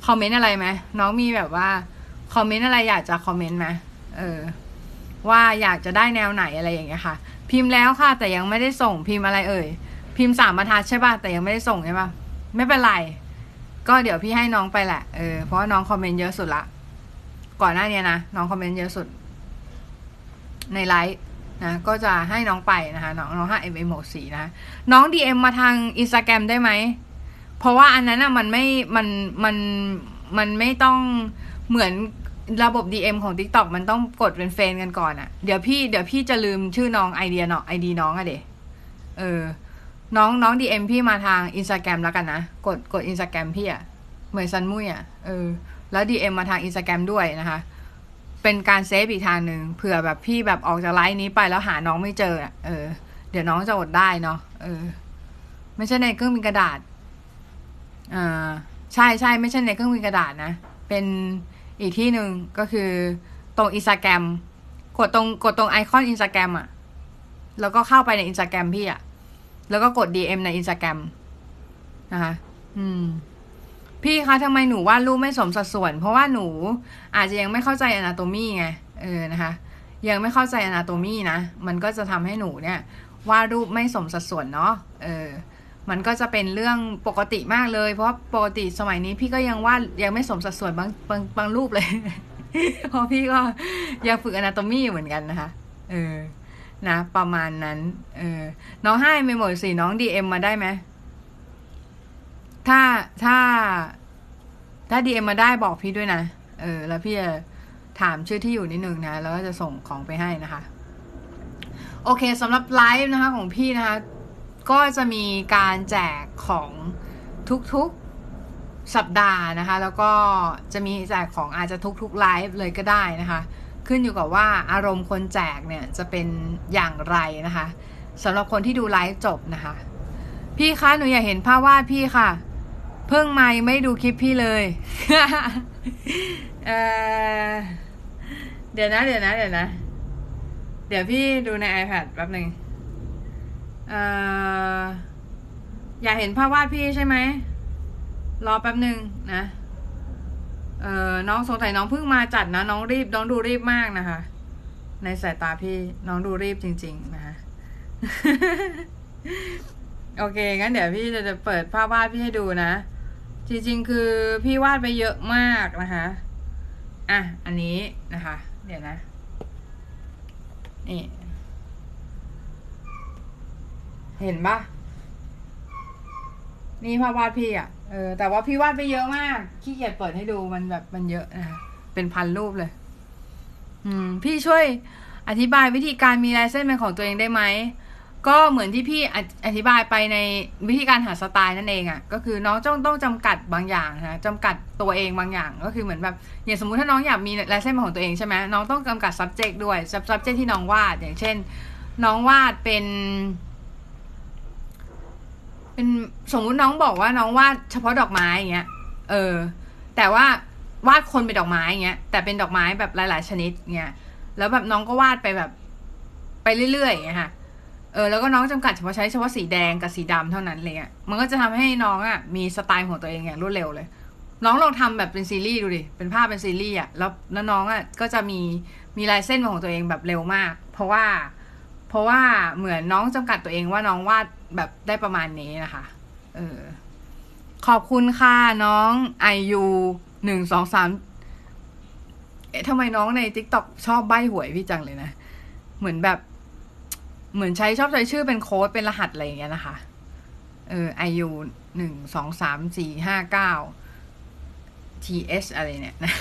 คอมเมนต์อะไรไหมน้องมีแบบว่าคอมเมนต์อะไรอยากจะคอมเมนต์ไหมเออ ว่าอยากจะได้แนวไหนอะไรอย่างเงี้ยค่ะ พิมพ์แล้วค่ะ แต่ยังไม่ได้ส่งพิมพ์อะไรเอ่ยพิมพ์สามบรรทัดใช่ป่ะแต่ยังไม่ได้ส่งใช่ป่ะไม่เป็นไร ก็เดี๋ยวพี่ให้น้องไปแหละเออเพราะน้องคอมเมนต์เยอะสุดละก่อนหน้านี้นะน้องคอมเมนต์เยอะสุด ในไลฟ์นะก็จะให้น้องไปนะคะน้องน้องห้าเอ็มเอ็มหสี่นะน้อง DM มาทางอินสตาแกรมได้ไหมเพราะว่าอันนั้นอะมันไม่มันมันมันไม่ต้องเหมือนระบบ DM ของ TikTok มันต้องกดเป็น friend กันก่อนอะ่ะเดี๋ยวพี่เดี๋ยวพี่จะลืมชื่อน้องไอเดียเนาะไอดีน้องอะเดเออ น้องน้อง DM พี่มาทางอินสตาแกรมแล้วกันนะ กดกดอินสตาแกรมพี่อะ่ะเหมือนซันมุยอะ่ะเออ แล้ว DM มมาทางอินสตาแกรมด้วยนะคะ เป็นการ save อีกทางหนึ่งเผื่อแบบพี่แบบออกจากไลฟ์นี้ไปแล้วหาน้องไม่เจอเออ เดี๋ยวน้องจะอดได้เนาะเออ ไม่ใช่ในเครื่องบินกระดาษอ่าใช่ใช่ไม่ใช่ในเครื่องบินกระดาษนะ เป็นอีกที่หนึ่งก็คือตรงอินสตาแกรมกดตรงกดตรงไอคอนอินสตาแกรมอะแล้วก็เข้าไปในอินสตาแกรมพี่อะ แล้วก็กด DM ในอินสตาแกรมนะคะอืม พี่คะทำไมหนูวาดรูปไม่สมสัดส่วน เพราะว่าหนูอาจจะยังไม่เข้าใจอนาโตมีไงเออนะคะ ยังไม่เข้าใจอนาโตมีนะ มันก็จะทำให้หนูเนี่ยวาดรูปไม่สมสัดส่วนเนาะเออมันก็จะเป็นเรื่องปกติมากเลย เพราะปกติสมัยนี้พี่ก็ยังวาดยังไม่สมสัดส่วนบางบางบางรูปเลย เพราะพี่ก็ยังฝึกอนาโตมีเหมือนกันนะคะ เออ นะประมาณนั้น เออ น้องให้ไม่หมดสิน้อง DM มาได้ไหมถ้าถ้า ถ้า DM มาได้บอกพี่ด้วยนะ เออ แล้วพี่จะถามชื่อที่อยู่นิดนึงนะ แล้วก็จะส่งของไปให้นะคะ โอเคสำหรับไลฟ์นะคะของพี่นะคะ ก็จะมีการแจกของทุกๆสัปดาห์นะคะ แล้วก็จะมีแจกของอาจจะทุกๆไลฟ์เลยก็ได้นะคะ ขึ้นอยู่กับว่าอารมณ์คนแจกเนี่ยจะเป็นอย่างไรนะคะสำหรับคนที่ดูไลฟ์จบนะคะ พี่คะหนูอยากเห็นภาพวาดพี่ค่ะ เพิ่งมาไม่ดูคลิปพี่เลยเออเดี๋ยวนะ เดี๋ยวนะ เดี๋ยวนะ เดี๋ยวพี่ดูใน iPad แป๊บหนึ่งเอออยากเห็นภาพวาดพี่ใช่ไหมรอแป๊บหนึ่งนะ เออน้องสงสัยน้องเพิ่งมาจัดนะ น้องรีบ น้องดูรีบมากนะคะ ในสายตาพี่น้องดูรีบจริง ๆ นะคะโอเคงั้นเดี๋ยวพี่จะเปิดภาพวาดพี่ให้ดูนะ จริง ๆ คือพี่วาดไปเยอะมากนะคะอะอันนี้นะคะ เดี๋ยวนะนี่เห็นปะนี่ภาพวาดพี่อะ เออแต่ว่าพี่วาดไปเยอะมากขี้เกียจเปิดให้ดูมันแบบมันเยอะนะคะเป็นพันรูปเลย อืม พี่ช่วยอธิบายวิธีการมีลายเส้นเป็นของตัวเองได้ไหมก็เหมือนที่พี่อธิบายไปในวิธีการหาสไตล์นั่นเองอะ่ะก็คือน้องต้องต้องจำกัดบางอย่างนะจำกัดตัวเองบางอย่าง ก็คือเหมือนแบบอย่างสมมุติถ้าน้องอยากมีลายเส้นของตัวเองใช่ไหมน้องต้องจำกัด subject ด้วย subject ที่น้องวาดอย่างเช่น น้องวาดเป็น เป็นสมมุติน้องบอกว่าน้องวาดเฉพาะดอกไม้อย่างเงี้ย เออ แต่ว่าวาดคนเป็นดอกไม้อย่างเงี้ย แต่เป็นดอกไม้แบบหลาย ๆ ชนิดเงี้ย แล้วแบบน้องก็วาดไปแบบ ไปเรื่อยๆอย่างเงี้ยค่ะ เออ แล้วก็น้องจำกัดเฉพาะใช้เฉพาะสีแดงกับสีดำเท่านั้นเลยอะมันก็จะทำให้น้องอะมีสไตล์ของตัวเองอย่างรวดเร็วเลย น้องลองทำแบบเป็นซีรีส์ดูดิ เป็นภาพเป็นซีรีส์อะ แล้วแล้วน้องอะก็จะมีมีลายเส้นของตัวเองแบบเร็วมาก เพราะว่า เพราะว่าเหมือนน้องจำกัดตัวเองว่าน้องวาด แบบได้ประมาณนี้นะคะ เออ ขอบคุณค่ะน้องไอยูหนึ่งสองสามเอ๊ะทำไมน้องในทิกตอกชอบใบ้หวยพี่จังเลยนะ เหมือนแบบ เหมือนใช้ชอบใช้ชื่อเป็นโค้ดเป็นรหัสอะไรอย่างเงี้ยนะคะ เออ IU หนึ่งสองสามสี่ห้าเก้า TS อะไรเนี่ยนะ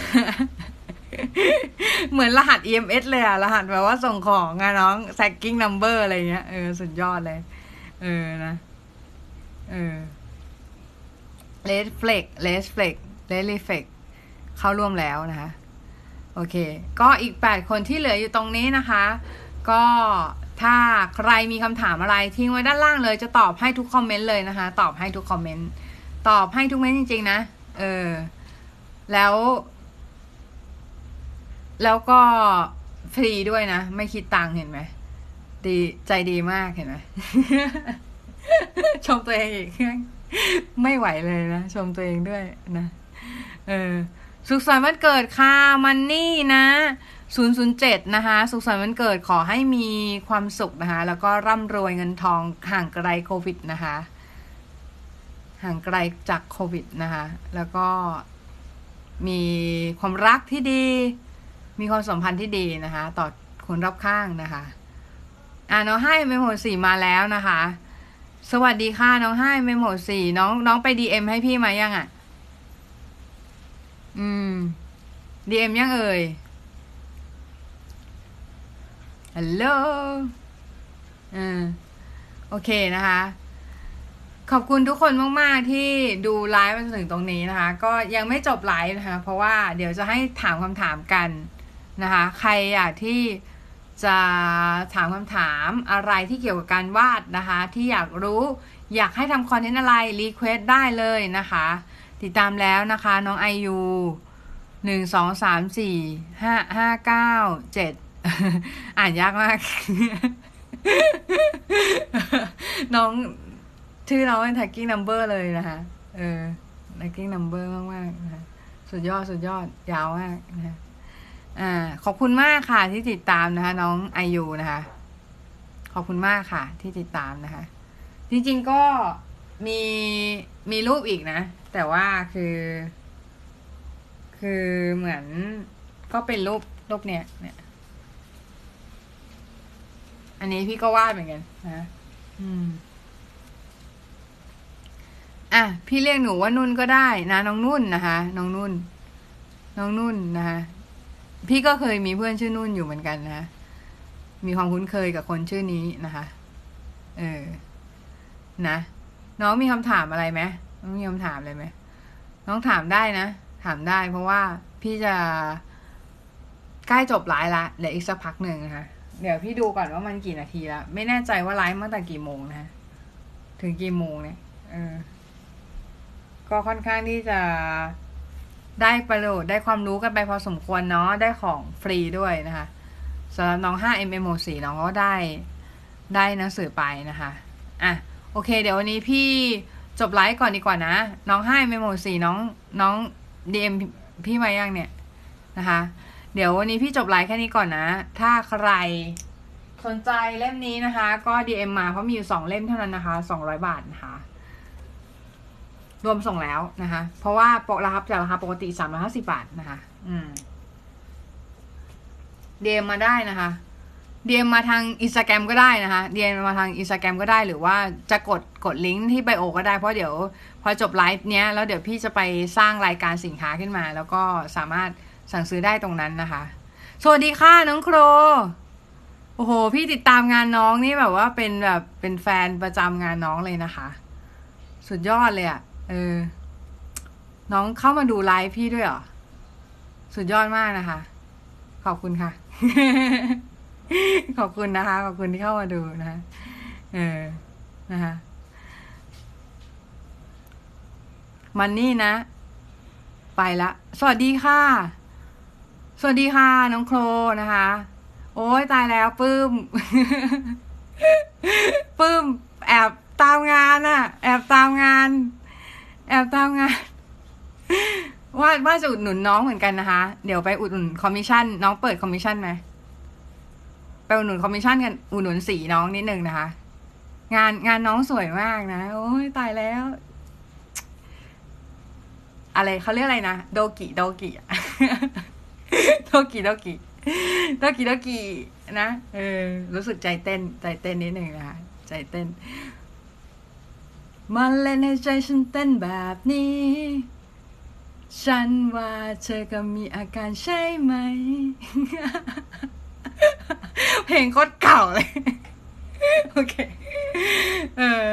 เหมือนรหัส EMS เลยอะรหัสแบบว่าส่งของอะน้อง tracking number อะไรเงี้ย เออ สุดยอดเลย เออนะ เออ Red Flex Red Flex Red Reflex เข้าร่วมแล้วนะคะ โอเค ก็อีกแปดคนที่เหลืออยู่ตรงนี้นะคะ ก็ถ้าใครมีคำถามอะไรทิ้งไว้ด้านล่างเลย จะตอบให้ทุกคอมเมนต์เลยนะคะ ตอบให้ทุกคอมเมนต์ ตอบให้ทุกเมนต์จริง ๆ นะ เออ แล้ว แล้วก็ฟรีด้วยนะ ไม่คิดตังค์เห็นไหม ดีใจดีมากเห็นไหมชมตัวเองอีกไม่ไหวเลยนะ ชมตัวเองด้วยนะ เออ สุขสันต์วันเกิดค่ะมันนี่นะ007 นะคะ สุขสันต์วันเกิดขอให้มีความสุขนะคะ แล้วก็ร่ำรวยเงินทองห่างไกลโควิดนะคะ ห่างไกลจากโควิดนะคะ แล้วก็มีความรักที่ดี มีความสัมพันธ์ที่ดีนะคะ ต่อคนรอบข้างนะคะ อ่าน้องให้เมโมสี่มาแล้วนะคะ สวัสดีค่ะน้องให้เมโมสี่น้องน้องไป DM ให้พี่มายังอะ่ะ อืม DM ยังเอ่ยฮัลโหลอ่าโอเคนะคะ ขอบคุณทุกคนมาก ๆ ที่ดูไลฟ์มาถึงตรงนี้นะคะ ก็ยังไม่จบไลฟ์นะคะ เพราะว่าเดี๋ยวจะให้ถามคำถามกันนะคะ ใครอยากที่ จะถามคำถามอะไรที่เกี่ยวกับการวาดนะคะ ที่อยากรู้อยากให้ทำคอนเทนต์อะไร request ได้เลยนะคะ ติดตามแล้วนะคะน้องไอยูหนึ่งสองสามสี่ห้าห้าเก้าเจ็ดอ่านยากมาก น้องชื่อน้องเป็น tagging number เลยนะคะ เออ tagging number มากมากนะคะ สุดยอด สุดยอด ยาวมากนะคะ อ่า ขอบคุณมากค่ะ ที่ติดตามนะคะ น้องไอยูนะคะ ขอบคุณมากค่ะ ที่ติดตามนะคะ จริงๆก็มีมีรูปอีกนะ แต่ว่าคือ คือเหมือนก็เป็นรูปรูปเนี้ยเนี่ย อันนี้พี่ก็วาดเหมือนกันนะอืมอะพี่เรียกหนูว่านุ่นก็ได้นะ น้องนุ่นนะคะ น้องนุ่น น้องนุ่นนะคะ พี่ก็เคยมีเพื่อนชื่อนุ่นอยู่เหมือนกันนะ มีความคุ้นเคยกับคนชื่อนี้นะคะ เออ นะ น้องมีคำถามอะไรไหมน้องมีคำถามอะไรไหม น้องถามได้นะ ถามได้เพราะว่าพี่จะใกล้จบไลฟ์ละเหลืออีกสักพักหนึ่งนะคะ เดี๋ยวพี่ดูก่อนว่ามันกี่นาทีแล้วไม่แน่ใจว่าไลฟ์ตั้งแต่กี่โมงนะ ถึงกี่โมงเนี่ย เออ ก็ค่อนข้างที่จะ ได้ประโยชน์ได้ความรู้กันไปพอสมควรเนาะได้ของฟรีด้วยนะคะสำหรับน้อง 5 MMO4 น้องก็ได้ได้หนังสือไปนะคะอะโอเค เดี๋ยววันนี้พี่จบไลฟ์ก่อนดีกว่านะ น้อง5 MMO4 น้องน้อง DM พี่มายังเนี่ยนะคะ เดี๋ยววันนี้พี่จบไลฟ์แค่นี้ก่อนนะ ถ้าใครสนใจเล่มนี้นะคะ ก็ DM มาเพราะมีอยู่สองเล่มเท่านั้นนะคะสองร้อยบาทนะคะ รวมส่งแล้วนะคะ เพราะว่าปกราคาจากราคาปกติสามร้อยห้าสิบาทนะคะ อืมมาได้นะคะ DM มมาทางอินสตาแกรมก็ได้นะคะ DM มมาทางอินสตาแกรมก็ได้ หรือว่าจะกดกดลิงก์ที่ bio ก็ได้ เพราะเดี๋ยว พอจบไลฟ์เนี้ยแล้วเดี๋ยวพี่จะไปสร้างรายการสินค้าขึ้นมา แล้วก็สามารถสั่งซื้อได้ตรงนั้นนะคะ สวัสดีค่ะน้องโคร โอโอ้โห พี่ติดตามงานน้องนี่แบบว่าเป็นแบบเป็นแฟนประจำงานน้องเลยนะคะ สุดยอดเลยอะ่ะ เออ น้องเข้ามาดูไลฟ์พี่ด้วยเหรอ สุดยอดมากนะคะ ขอบคุณค่ะ ขอบคุณนะคะ ขอบคุณที่เข้ามาดูนะะเออ นะคะมันนี่นะ ไปละ สวัสดีค่ะ สวัสดีค่ะ น้องโครนะคะ โอ้ยตายแล้วปื้ม ปื้ม แอบตามงานอะแอบตามงาน แอบตามงานว่าว่าจะอุดหนุนน้องเหมือนกันนะคะ เดี๋ยวไปอุดหนุนคอมมิชชั่นน้องเปิดคอมมิชชั่นไหมไปอุดหนุนคอมมิชชั่นกันอุดหนุนสีน้องนิดนึงนะคะ งานงานน้องสวยมากนะ โอ้ยตายแล้ว อะไรเขาเรียกอะไรนะโดกิโดกิโดกิโดกิโดกิโดกินะเออรู้สึกใจเต้น ใจเต้นนิดหนึ่งนะคะใจเต้น มันเล่นให้ใจฉันเต้นแบบนี้ ฉันว่าเธอก็มีอาการใช่ไหม เพลงโคตรเก่าเลย โอเค เออ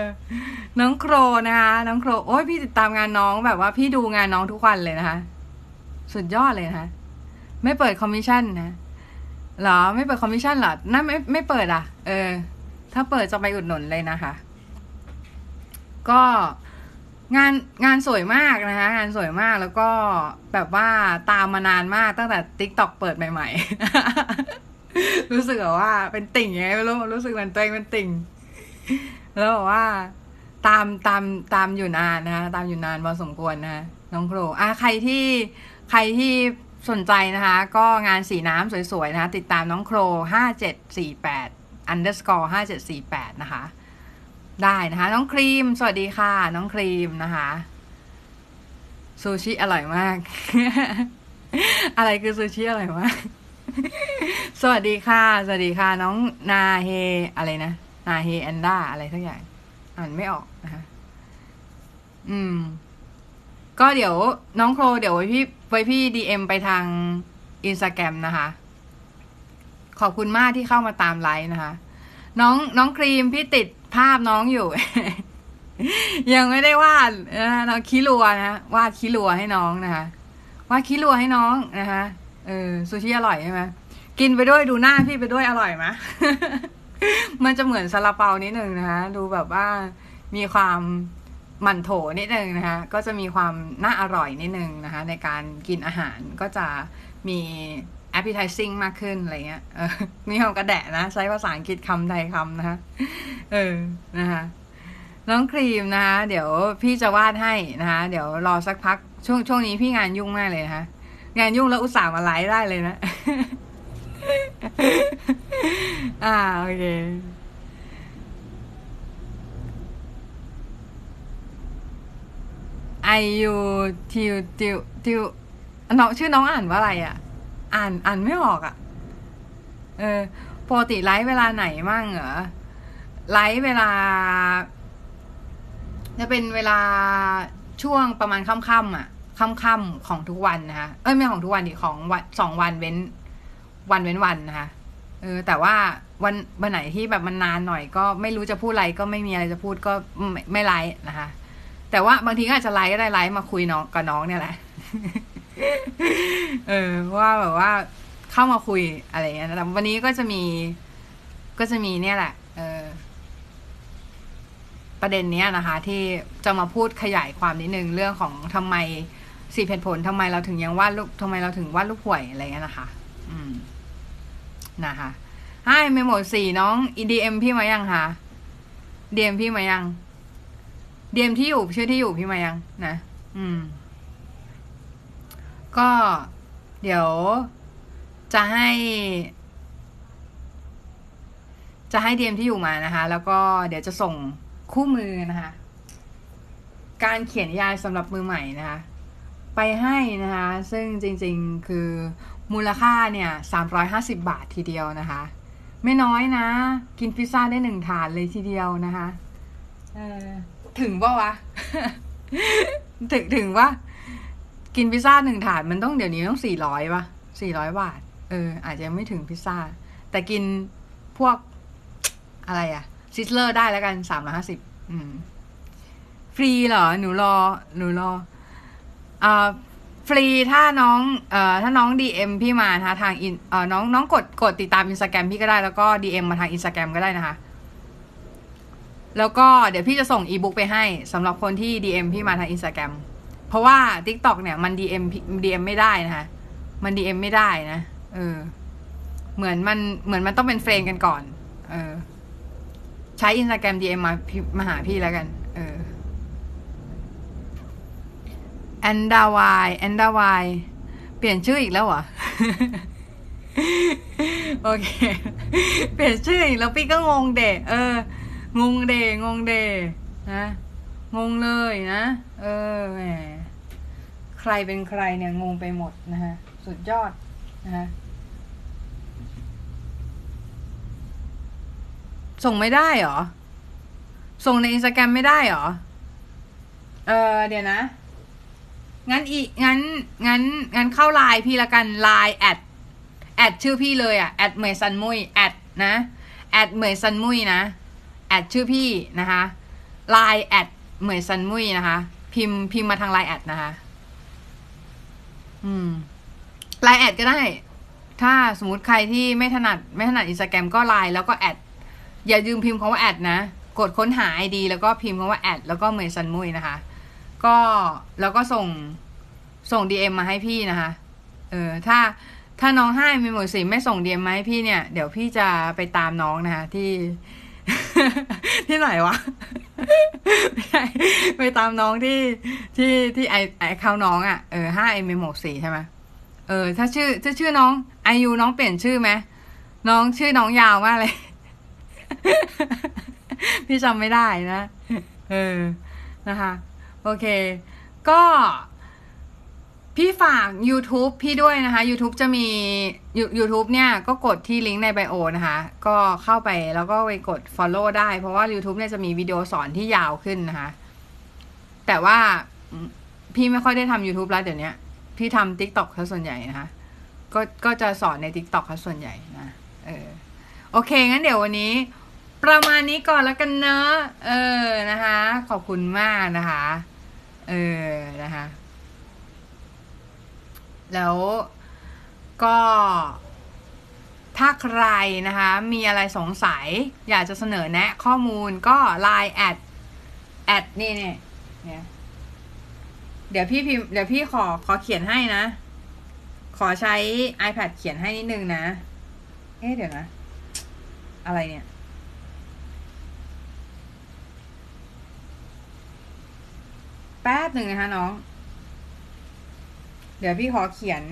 น้องโครนะคะ น้องโคร โอ้ยพี่ติดตามงานน้องแบบว่าพี่ดูงานน้องทุกวันเลยนะคะ สุดยอดเลยนะคะ ไม่เปิดคอมมิชชั่นนะเหรอ ไม่เปิดคอมมิชชั่นหรอนั่นไม่ไม่เปิดอะ เออ ถ้าเปิดจะไปอุดหนุนเลยนะคะ ก็งานงานสวยมากนะคะ งานสวยมากแล้วก็แบบว่าตามมานานมากตั้งแต่ TikTok เปิดใหม่ ๆ รู้สึกว่าเป็นติ่งไงไม่รู้รู้สึกเหมือนตัวเองเป็นติ่ง แล้วบอกว่า ตามตามตามอยู่นานนะคะตามอยู่นานพอสมควรนะน้องโครอะใครที่ใครที่สนใจนะคะ ก็งานสีน้ำสวยๆนะคะ ติดตามน้องโครห้าเจ็ดสี่แปด underscore ห้าเจ็ดสี่แปดนะคะ ได้นะคะ น้องครีม สวัสดีค่ะ น้องครีมนะคะซูชิอร่อยมาก อะไรคือซูชิอร่อยมาก สวัสดีค่ะ สวัสดีค่ะ น้องนาเฮ อะไรนะ นาเฮแอนด้าอะไรทั้งอย่าง อ่านไม่ออกนะคะอืม ก็เดี๋ยวน้องโครเดี๋ยวไว้พี่ไว้พี่ดีเอ็มไปทางอินสตาแกรมนะคะ ขอบคุณมากที่เข้ามาตามไลฟ์นะคะ น้องน้องครีมพี่ติด ภาพน้องอยู่ ยังไม่ได้วาดนะน้องคิรัวนะวาดคิรัวให้น้องนะคะวาดคิรัวให้น้องนะคะเออซูชิอร่อยใช่ไหมกินไปด้วยดูหน้าพี่ไปด้วยอร่อยไหมมันจะเหมือนซาลาเปานิดนึงนะคะดูแบบว่ามีความหมั่นโถนิดนึงนะคะก็จะมีความน่าอร่อยนิดนึงนะคะ ในการกินอาหารก็จะมี appetizing มากขึ้นอะไรเงี้ยเออมีคำกระแดะนะ ใช้ภาษาอังกฤษคำไทยคำนะคะเออนะคะน้องครีมนะคะเดี๋ยวพี่จะวาดให้นะคะเดี๋ยวรอสักพักช่วงช่วงนี้พี่งานยุ่งมากเลยนะคะงานยุ่งแล้วอุตส่าห์มาไลฟ์ได้เลยนะ อ่าโอเคไอยูทิวทิวทิวน้องชื่อน้องอ่านว่าอะไรอะ่ะ อ่านอ่านไม่ออกอะ่ะ เออปกติไลฟ์เวลาไหนมั่งเหรอไลฟ์เวลา จะเป็นเวลาช่วงประมาณค่ำๆอะค่ำๆของทุกวันนะคะเอ้ยไม่ของทุกวันดิของวันสองวันเว้น วันเว้นวันนะคะเออ แต่ว่าวันวันไหนที่แบบมันนานหน่อยก็ไม่รู้จะพูดอะไรก็ไม่มีอะไรจะพูดก็ไม่ไม่ไลฟ์นะคะ แต่ว่าบางทีก็อาจจะไลฟ์ก็ได้ไลฟ์มาคุยน้องกับน้องเนี่ยแหละ เออว่าแบบว่าเข้ามาคุยอะไรเงี้ยแต่วันนี้ก็จะมี ก็จะมีเนี่ยแหละ เออ ประเด็นเนี้ยนะคะ ที่จะมาพูดขยายความนิดนึงเรื่องของทำไมสี่เหตุผลทำไมเราถึงยังวาดลูกทำไมเราถึงวาดลูกห่วยอะไรเงี้ยนะคะ อืม นะคะให้เมโมสี่น้อง EDM พี่มายังคะ DM พี่มายัง DM ที่อยู่ชื่อที่อยู่พี่มายังนะ อืม ก็เดี๋ยว จะให้ จะให้ DM ที่อยู่มานะคะ แล้วก็เดี๋ยวจะส่งคู่มือนะคะ การเขียนยายสำหรับมือใหม่นะคะ ไปให้นะคะ ซึ่งจริงๆคือมูลค่าเนี่ยสามร้อยห้าสิบาททีเดียวนะคะ ไม่น้อยนะ กินพิซซ่าได้หนึ่งถาดเลยทีเดียวนะคะถึงป่ะวะ ถึงถึงว่า กินพิซซ่าหนึ่งถาดมันต้องเดี๋ยวนี้ต้องสี่ร้อยป่ะสี่ร้อยบาท เออ อาจจะไม่ถึงพิซซ่า แต่กินพวกอะไรอะ Sizzler ได้แล้วกันสามร้อยห้าสิบฟรีเหรอ หนูรอ หนูรออ่าฟรีถ้าน้องเอ่อถ้าน้อง DM พี่มานะคะทางอินเอ่อน้องน้องกดกดติดตามอินสตาแกรมพี่ก็ได้แล้วก็ DM มาทางอินสตาแกรมก็ได้นะคะ แล้วก็เดี๋ยวพี่จะส่งอีบุ๊กไปให้สำหรับคนที่ DM พี่มาทางอินสตาแกรม เพราะว่า TikTok เนี่ยมัน DM DM ไม่ได้นะคะ มัน DM ไม่ได้นะ เออ เหมือนมันเหมือนมันต้องเป็น friend กันก่อน เออ ใช้ Instagram DM มามาหาพี่แล้วกัน เออแอนดาวายแอนดาวายเปลี่ยนชื่ออีกแล้วเหรอ โอเค เปลี่ยนชื่ออีกแล้วพี่ก็งงเดะเออ งงเดงงเดนะ งงเลยนะ เออแหม ใครเป็นใครเนี่ยงงไปหมดนะฮะ สุดยอดนะฮะส่งไม่ได้เหรอ ส่งในอินสตาแกรมไม่ได้เหรอ เออเดี๋ยวนะ งั้นอีงั้น งั้น งั้นเข้าไลน์พี่ละกันไลน์แอดแอดชื่อพี่เลยอะแอดเหมยซันมุยแอดนะแอดเหมยซันมุยนะแอดชื่อพี่นะคะไลน์แอดเหมยซันมุยนะคะ พิมพ์พิมพ์มาทางไลน์แอดนะคะ อืมไลน์แอดก็ได้ ถ้าสมมติใครที่ไม่ถนัด ไม่ถนัดอินสตาแกรมก็ไลน์แล้วก็แอด อย่าลืมพิมพ์คำว่าแอดนะ กดค้นหา ID แล้วก็พิมพ์คำว่าแอดแล้วก็เหมยซันมุยนะคะ ก็แล้วก็ส่งส่งดีเอ็มมาให้พี่นะคะ เออ ถ้าถ้าน้องให้มีหมดสิไม่ส่งดีเอ็มมาให้พี่เนี่ย เดี๋ยวพี่จะไปตามน้องนะคะที่ ที่ไหนวะ ไปตามน้องที่ที่ที่ไอไอเขาน้องอะ่ะเออห้าไอเมหกสี่ใช่ไหมเออ ถ้าชื่อถ้าชื่อน้องไอยูน้องเปลี่ยนชื่อไหมน้องชื่อน้องยาวมากเลย พี่จำไม่ได้นะ เออนะคะ โอเค ก็ พี่ฝาก YouTube พี่ด้วยนะคะ YouTube จะมี YouTube เนี่ย ก็กดที่ลิงก์ในไบโอนะคะ ก็เข้าไปแล้วก็ไปกด Follow ได้ เพราะว่า YouTube เนี่ยจะมีวิดีโอสอนที่ยาวขึ้นนะคะ แต่ว่าพี่ไม่ค่อยได้ทำ YouTube แล้วเดี๋ยวนี้พี่ทำ TikTok ซะส่วนใหญ่นะคะ ก็ก็จะสอนใน TikTok ซะส่วนใหญ่นะเออโอเค งั้นเดี๋ยววันนี้ ประมาณนี้ก่อนแล้วกันเนอะเออนะคะ ขอบคุณมากนะคะ เออนะคะ แล้วก็ถ้าใครนะคะ มีอะไรสงสัย อยากจะเสนอแนะข้อมูลก็ Line แอดแอดนี่เนี่ยเดี๋ยวพี่พิมเดี๋ยวพี่ขอขอเขียนให้นะ ขอใช้ iPad เขียนให้นิดนึงนะ เอ๊ะเดี๋ยวนะ อะไรเนี่ย แป๊บหนึ่งนะคะน้อง เดี๋ยวพี่ขอเขียน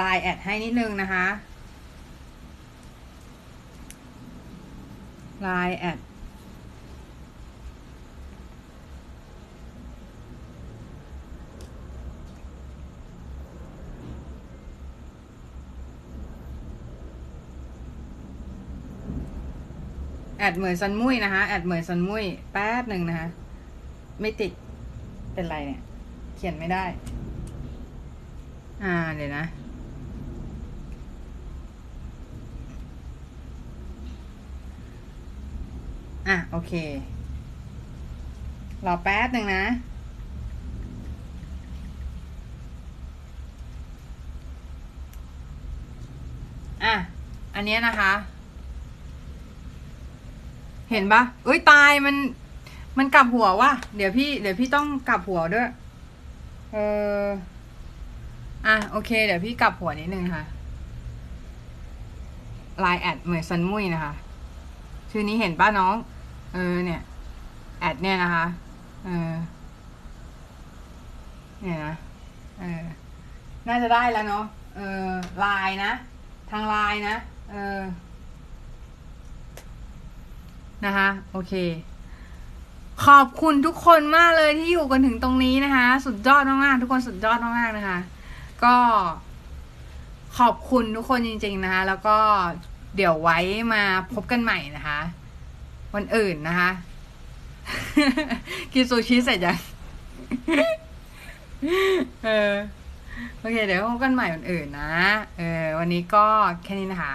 ลน์แอดให้นิดนึงนะคะลน์แอดแอดเหมยซันมุยนะคะ แอดเหมยซันมุยแป๊บหนึ่งนะคะ ไม่ติด เป็นไรเนี่ย เขียนไม่ได้ อ่าเดี๋ยวนะอะ โอเค รอแป๊บหนึ่งนะ อะ อันนี้นะคะ เห็นปะเอ้ย ตายมัน มันกลับหัวว่ะ เดี๋ยวพี่ เดี๋ยวพี่ต้องกลับหัวด้วย เออ อะโอเค เดี๋ยวพี่กลับหัวนิดนึงค่ะไลน์แอดเหมยซันมุยนะคะ ชื่อนี้เห็นปะน้อง เออเนี่ย แอดเนี่ยนะคะ เออ เนี่ยนะ เออ น่าจะได้แล้วเนาะ เออไลน์นะ ทางไลน์นะ เออ นะคะ โอเค ขอบคุณทุกคนมากเลยที่อยู่กันถึงตรงนี้นะคะ สุดยอดมากๆทุกคนสุดยอดมากๆนะคะ ก็ขอบคุณทุกคนจริง ๆ นะคะ แล้วก็เดี๋ยวไว้มาพบกันใหม่นะคะ วันอื่นนะคะ กินซูชิเสร็จยังเออ โอเค เดี๋ยวพบกันใหม่วันอื่นนะ เออ วันนี้ก็แค่นี้นะคะ